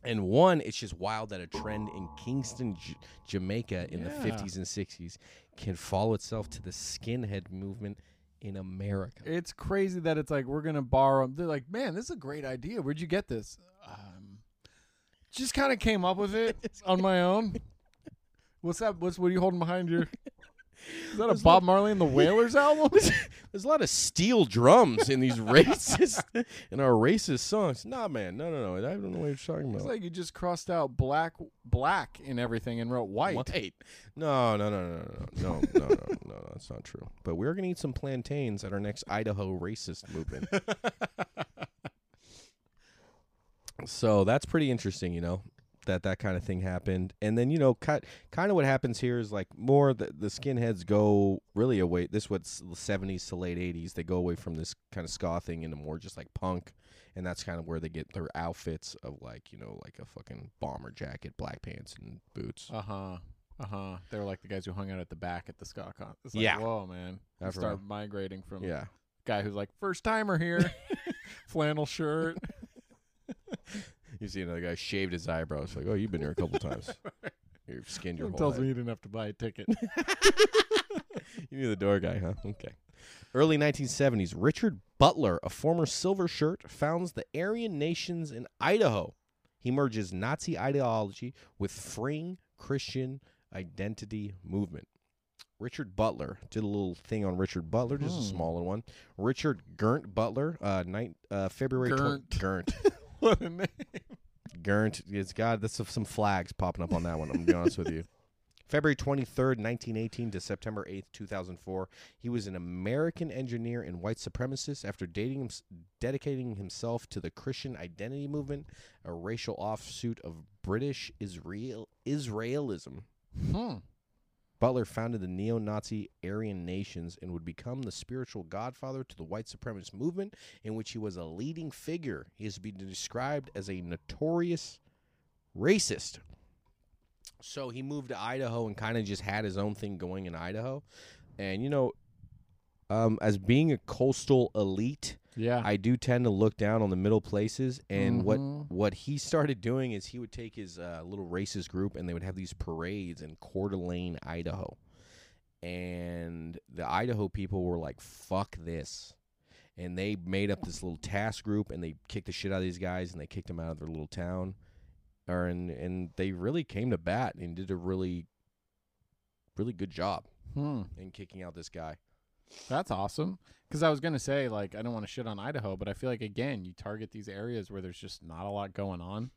And one, it's just wild that a trend in Kingston, J- Jamaica in the 50s and 60s can follow itself to the skinhead movement in America. It's crazy that it's like we're gonna borrow. They're like, man, this is a great idea. Where'd you get this? Um, just kind of came up with it on my own. What's that? What's what are you holding behind your? Is that a Bob Marley and the Wailers album? There's a lot of steel drums in these racist in our racist songs. Nah, man, no, no, no. I don't know what you're talking about. It's like you just crossed out black, black in everything and wrote white. White. No, no, no, no, no, no, no, no, no, no, that's not true. But we're gonna eat some plantains at our next Idaho racist movement. So that's pretty interesting, you know, that that kind of thing happened. And then you know, kind kind of what happens here is like more the the skinheads go really away. This what's the seventies to late eighties. They go away from this kind of ska thing into more just like punk. And that's kind of where they get their outfits of like you know like a fucking bomber jacket, black pants, and boots. Uh huh. Uh huh. They were like the guys who hung out at the back at the ska con. It's like, Yeah. Whoa, man. You start migrating from Yeah. guy who's like first timer here, flannel shirt. You see another guy shaved his eyebrows. Like, oh, you've been here a couple times. You've skinned your Someone whole tells head. me you didn't have to buy a ticket. You knew the door guy, huh? Okay. Early 1970s, Richard Butler, a former silver shirt, founds the Aryan Nations in Idaho. He merges Nazi ideology with freeing Christian identity movement. Richard Butler did a little thing on Richard Butler, just a Hmm. smaller one. Richard Girnt Butler, uh, nine, uh February Girnt. Girnt. what a name. Girnt. It's got that's some flags popping up on that one. I'm gonna be honest with you. February 23rd, 1918 to September 8th, 2004. He was an American engineer and white supremacist after dating dedicating himself to the Christian identity movement, a racial offshoot of British Israel Israelism. Hmm. Butler founded the neo Nazi Aryan nations and would become the spiritual godfather to the white supremacist movement, in which he was a leading figure. He has been described as a notorious racist. So he moved to Idaho and kind of just had his own thing going in Idaho. And, you know, um, as being a coastal elite, Yeah. I do tend to look down on the middle places, and Mhm. what what he started doing is he would take his uh, little racist group, and they would have these parades in Coeur d'Alene, Idaho, and the Idaho people were like, "Fuck this," and they made up this little task group, and they kicked the shit out of these guys, and they kicked them out of their little town, or and and they really came to bat and did a really, really good job hmm. in kicking out this guy. That's awesome. Because I was gonna say, like, I don't want to shit on Idaho, but I feel like again, you target these areas where there's just not a lot going on.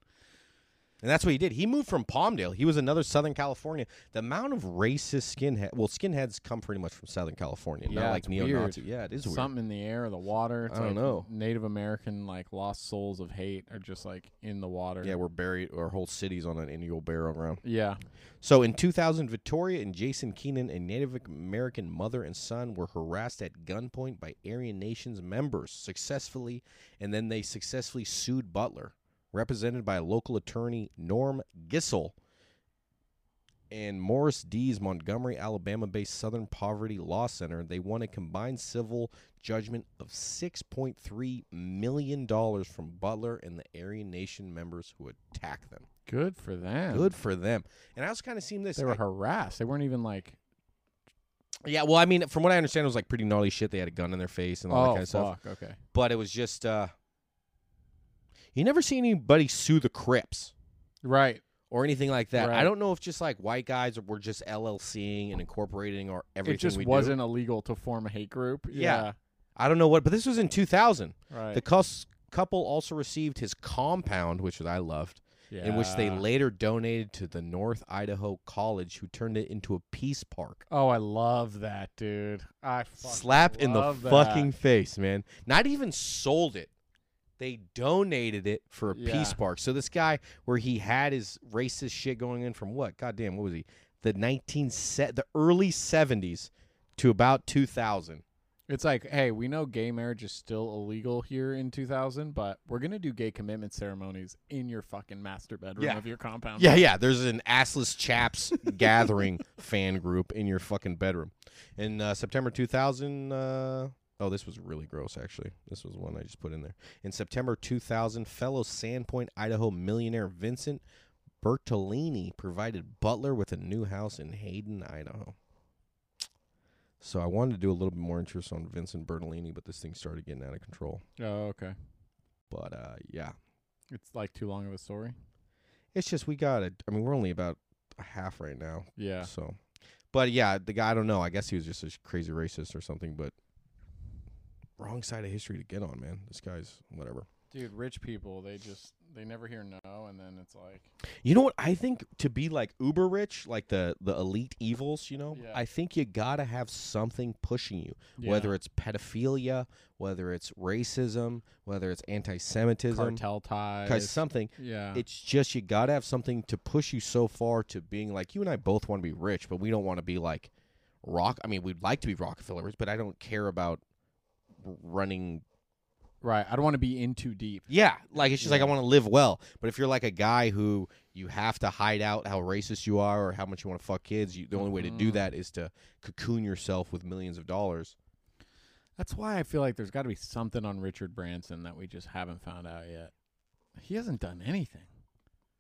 And that's what he did. He moved from Palmdale. He was another Southern California. The amount of racist skinhead, well, skinheads come pretty much from Southern California, Yeah, not like neo-Nazi. Yeah, it is weird. Something in the air, or the water. It's I don't like know. Native American like lost souls of hate are just like in the water. Yeah, we're buried. Our whole city's on an annual burial ground. Yeah. So in 2000, Victoria and Jason Keenan, a Native American mother and son, were harassed at gunpoint by Aryan Nations members successfully, and then they successfully sued Butler, represented by local attorney Norm Gissel and Morris Dees Montgomery, Alabama-based Southern Poverty Law Center. They won a combined civil judgment of 6.3 million dollars from Butler and the Aryan Nation members who attacked them. Good for them. Good for them. And I was kind of seeing this. They were I- harassed. They weren't even like, Yeah, well, I mean, from what I understand, it was like pretty gnarly shit. They had a gun in their face and all that oh kind of stuff. fuck, okay. But it was just, uh you never see anybody sue the Crips Right. or anything like that. I don't know if just like white guys were just LLCing and incorporating or everything it just we wasn't illegal to form a hate group. Yeah. I don't know what, but this was in 2000. Right. The couple also received his compound, which I loved, in which they Yeah. later donated to the North Idaho College, who turned it into a peace park. Oh, I love that, dude. I fucking slap in the love that. fucking face, man. Not even sold it. They donated it for a peace park. So this guy, where he had his racist shit going in from what? Goddamn, what was he? The nineteen set, the early seventies to about two thousand. It's like, hey, we know gay marriage is still illegal here in 2000, but we're gonna do gay commitment ceremonies in your fucking master bedroom Yeah. of your compound. Yeah, yeah. There's an assless chaps gathering fan group in your fucking bedroom. In uh, September 2000, uh, oh, this was really gross, actually. This was one I just put in there. In September 2000, fellow Sandpoint, Idaho millionaire Vincent Bertollini provided Butler with a new house in Hayden, Idaho. So I wanted to do a little bit more interest on Vincent Bertollini, but this thing started getting out of control. Oh, okay. But uh, yeah, It's like too long of a story. it's just we got it. I mean, we're only about a half right now. Yeah. So, but yeah, the guy I don't know. I guess he was just a crazy racist or something. But wrong side of history to get on, man. This guy's whatever. Dude, rich people, they just they never hear no and then it's like You know what? I think to be like uber rich, like the the elite evils, you know, Yeah. I think you gotta have something pushing you. yeah. Whether it's pedophilia, whether it's racism, whether it's anti-Semitism, cartel ties. because something. yeah. It's just you gotta have something to push you so far to being like you and I both want to be rich, but we don't want to be like rock. I mean, we'd like to be Rockefeller rich, but I don't care about running. right. I don't want to be in too deep. Yeah, like it's just like I want to live well. But if you're like a guy who you have to hide out how racist you are or how much you want to fuck kids, you, the only way to do Mhm. that is to cocoon yourself with millions of dollars. That's why I feel like there's got to be something on Richard Branson that we just haven't found out yet. He hasn't done anything.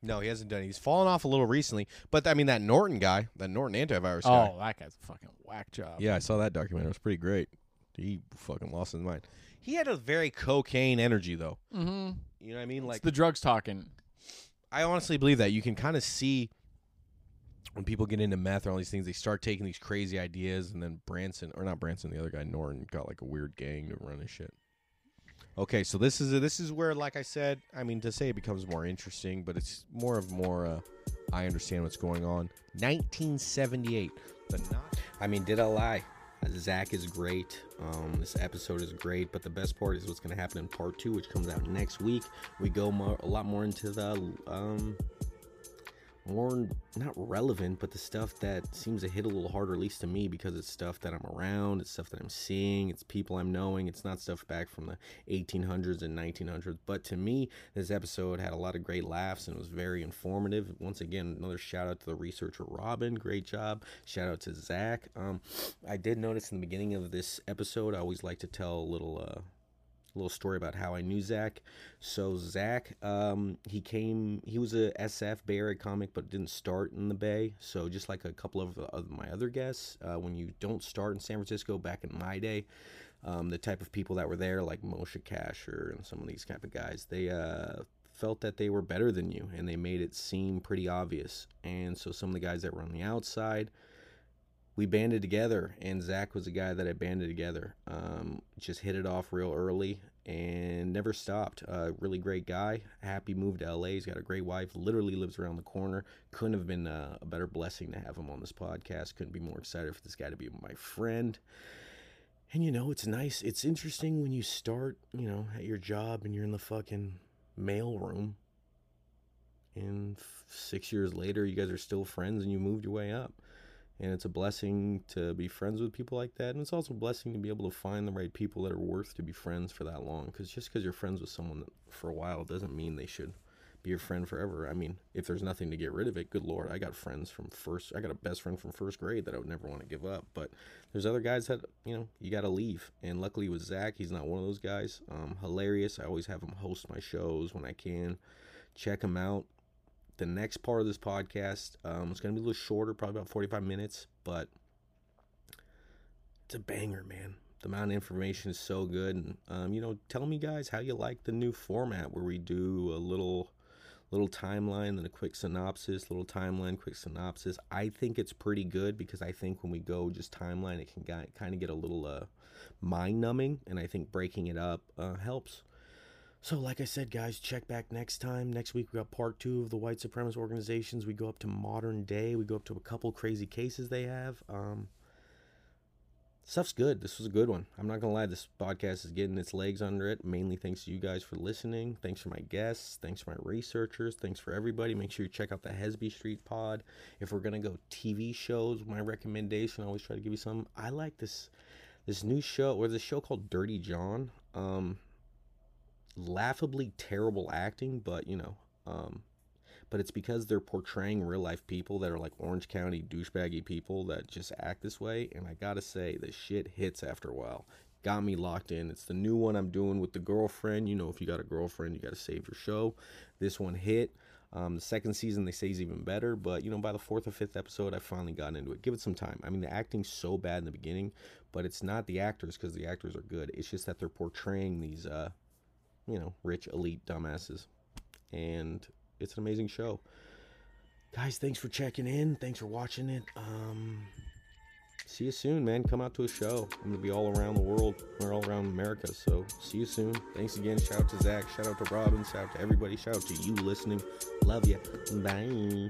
No, he hasn't done. it. He's fallen off a little recently, but I mean that Norton guy, that Norton antivirus guy. Oh, that guy's a fucking whack job. Yeah, I saw that documentary. It was pretty great. He fucking lost his mind. He had a very cocaine energy, though. Mm-hmm. You know what I mean? Like Like, the drugs talking. I honestly believe that you can kind of see when people get into meth or all these things, they start taking these crazy ideas, and then Branson or not Branson, the other guy Norton got like a weird gang to run his shit. Okay, so this is this is where, like I said, I mean to say it becomes more interesting, but it's more of more. Uh, I understand what's going on. 1978, but not. I mean, did I lie? Zack is great. Um, this episode is great, but the best part is what's going to happen in part two, which comes out next week. We go more, a lot more into the um, more not relevant, but the stuff that seems to hit a little harder, at least to me, because it's stuff that I'm around, it's stuff that I'm seeing, it's people I'm knowing. It's not stuff back from the 1800s and 1900s. But to me, this episode had a lot of great laughs and was very informative. Once again, another shout out to the researcher Robin, great job. Shout out to Zack. Um, I did notice in the beginning of this episode, I always like to tell a little. Uh, little story about how I knew Zack. So Zack, um, he came. He was a SF Bay Area comic, but didn't start in the Bay. So just like a couple of, of my other guests, uh, when you don't start in San Francisco back in my day, um, the type of people that were there, like Moshe Kasher and some of these type of guys, they uh, felt that they were better than you, and they made it seem pretty obvious. And so some of the guys that were on the outside we banded together, and Zack was the guy that I banded together. Um, just hit it off real early and never stopped. Uh, really great guy. Happy moved to LA. He's got a great wife. Literally lives around the corner. Couldn't have been uh, a better blessing to have him on this podcast. Couldn't be more excited for this guy to be my friend. And you know, it's nice. It's interesting when you start, you know, at your job and you're in the fucking mail room. And six years later, you guys are still friends and you moved your way up and it's a blessing to be friends with people like that. And it's also a blessing to be able to find the right people that are worth to be friends for that long. Because just because you're friends with someone for a while doesn't mean they should be your friend forever. I mean if there's nothing to get rid of it good lord i got friends from first i got a best friend from first grade that i would never want to give up. But there's other guys that you know you got to leave. And luckily with zack he's not one of those guys. Um, hilarious. I always have him host my shows when i can check him out the next part of this podcast. Um, it's going to be a little shorter, probably about 45 minutes, but it's a banger, man. The amount of information is so good. And, um, you know, tell me, guys, how you like the new format where we do a little little timeline then a quick synopsis little timeline quick synopsis i think it's pretty good because i think when we go just timeline it can kind of get a little uh, mind numbing and i think breaking it up uh, helps so, like I said, guys, check back next time. Next week, we got part two of the white supremacist organizations. We go up to modern day. We go up to a couple crazy cases they have. Um, stuff's good. This was a good one. I'm not gonna lie. This podcast is getting its legs under it. Mainly thanks to you guys for listening. Thanks for my guests. Thanks for my researchers. Thanks for everybody. Make sure you check out the Hesby Street Pod. If we're gonna go TV shows, my recommendation. I always try to give you some. I like this this new show or the show called Dirty John. Um, laughably terrible acting, but you know, um, but it's because they're portraying real life people that are like Orange County douchebaggy people that just act this way. And I gotta say, the shit hits after a while. Got me locked in. It's the new one I'm doing with the girlfriend. You know, if you got a girlfriend, you gotta save your show. This one hit. Um, the second season they say is even better, but you know, by the fourth or fifth episode, I finally got into it. Give it some time. I mean, the acting's so bad in the beginning, but it's not the actors because the actors are good. It's just that they're portraying these uh, you know, rich elite dumbasses. And it's an amazing show. Guys, thanks for checking in. Thanks for watching it. Um see you soon, man. Come out to a show. I'm gonna be all around the world. We're all around America. So see you soon. Thanks again. Shout out to Zack. Shout out to Robin. Shout out to everybody. Shout out to you listening. Love you. Bye.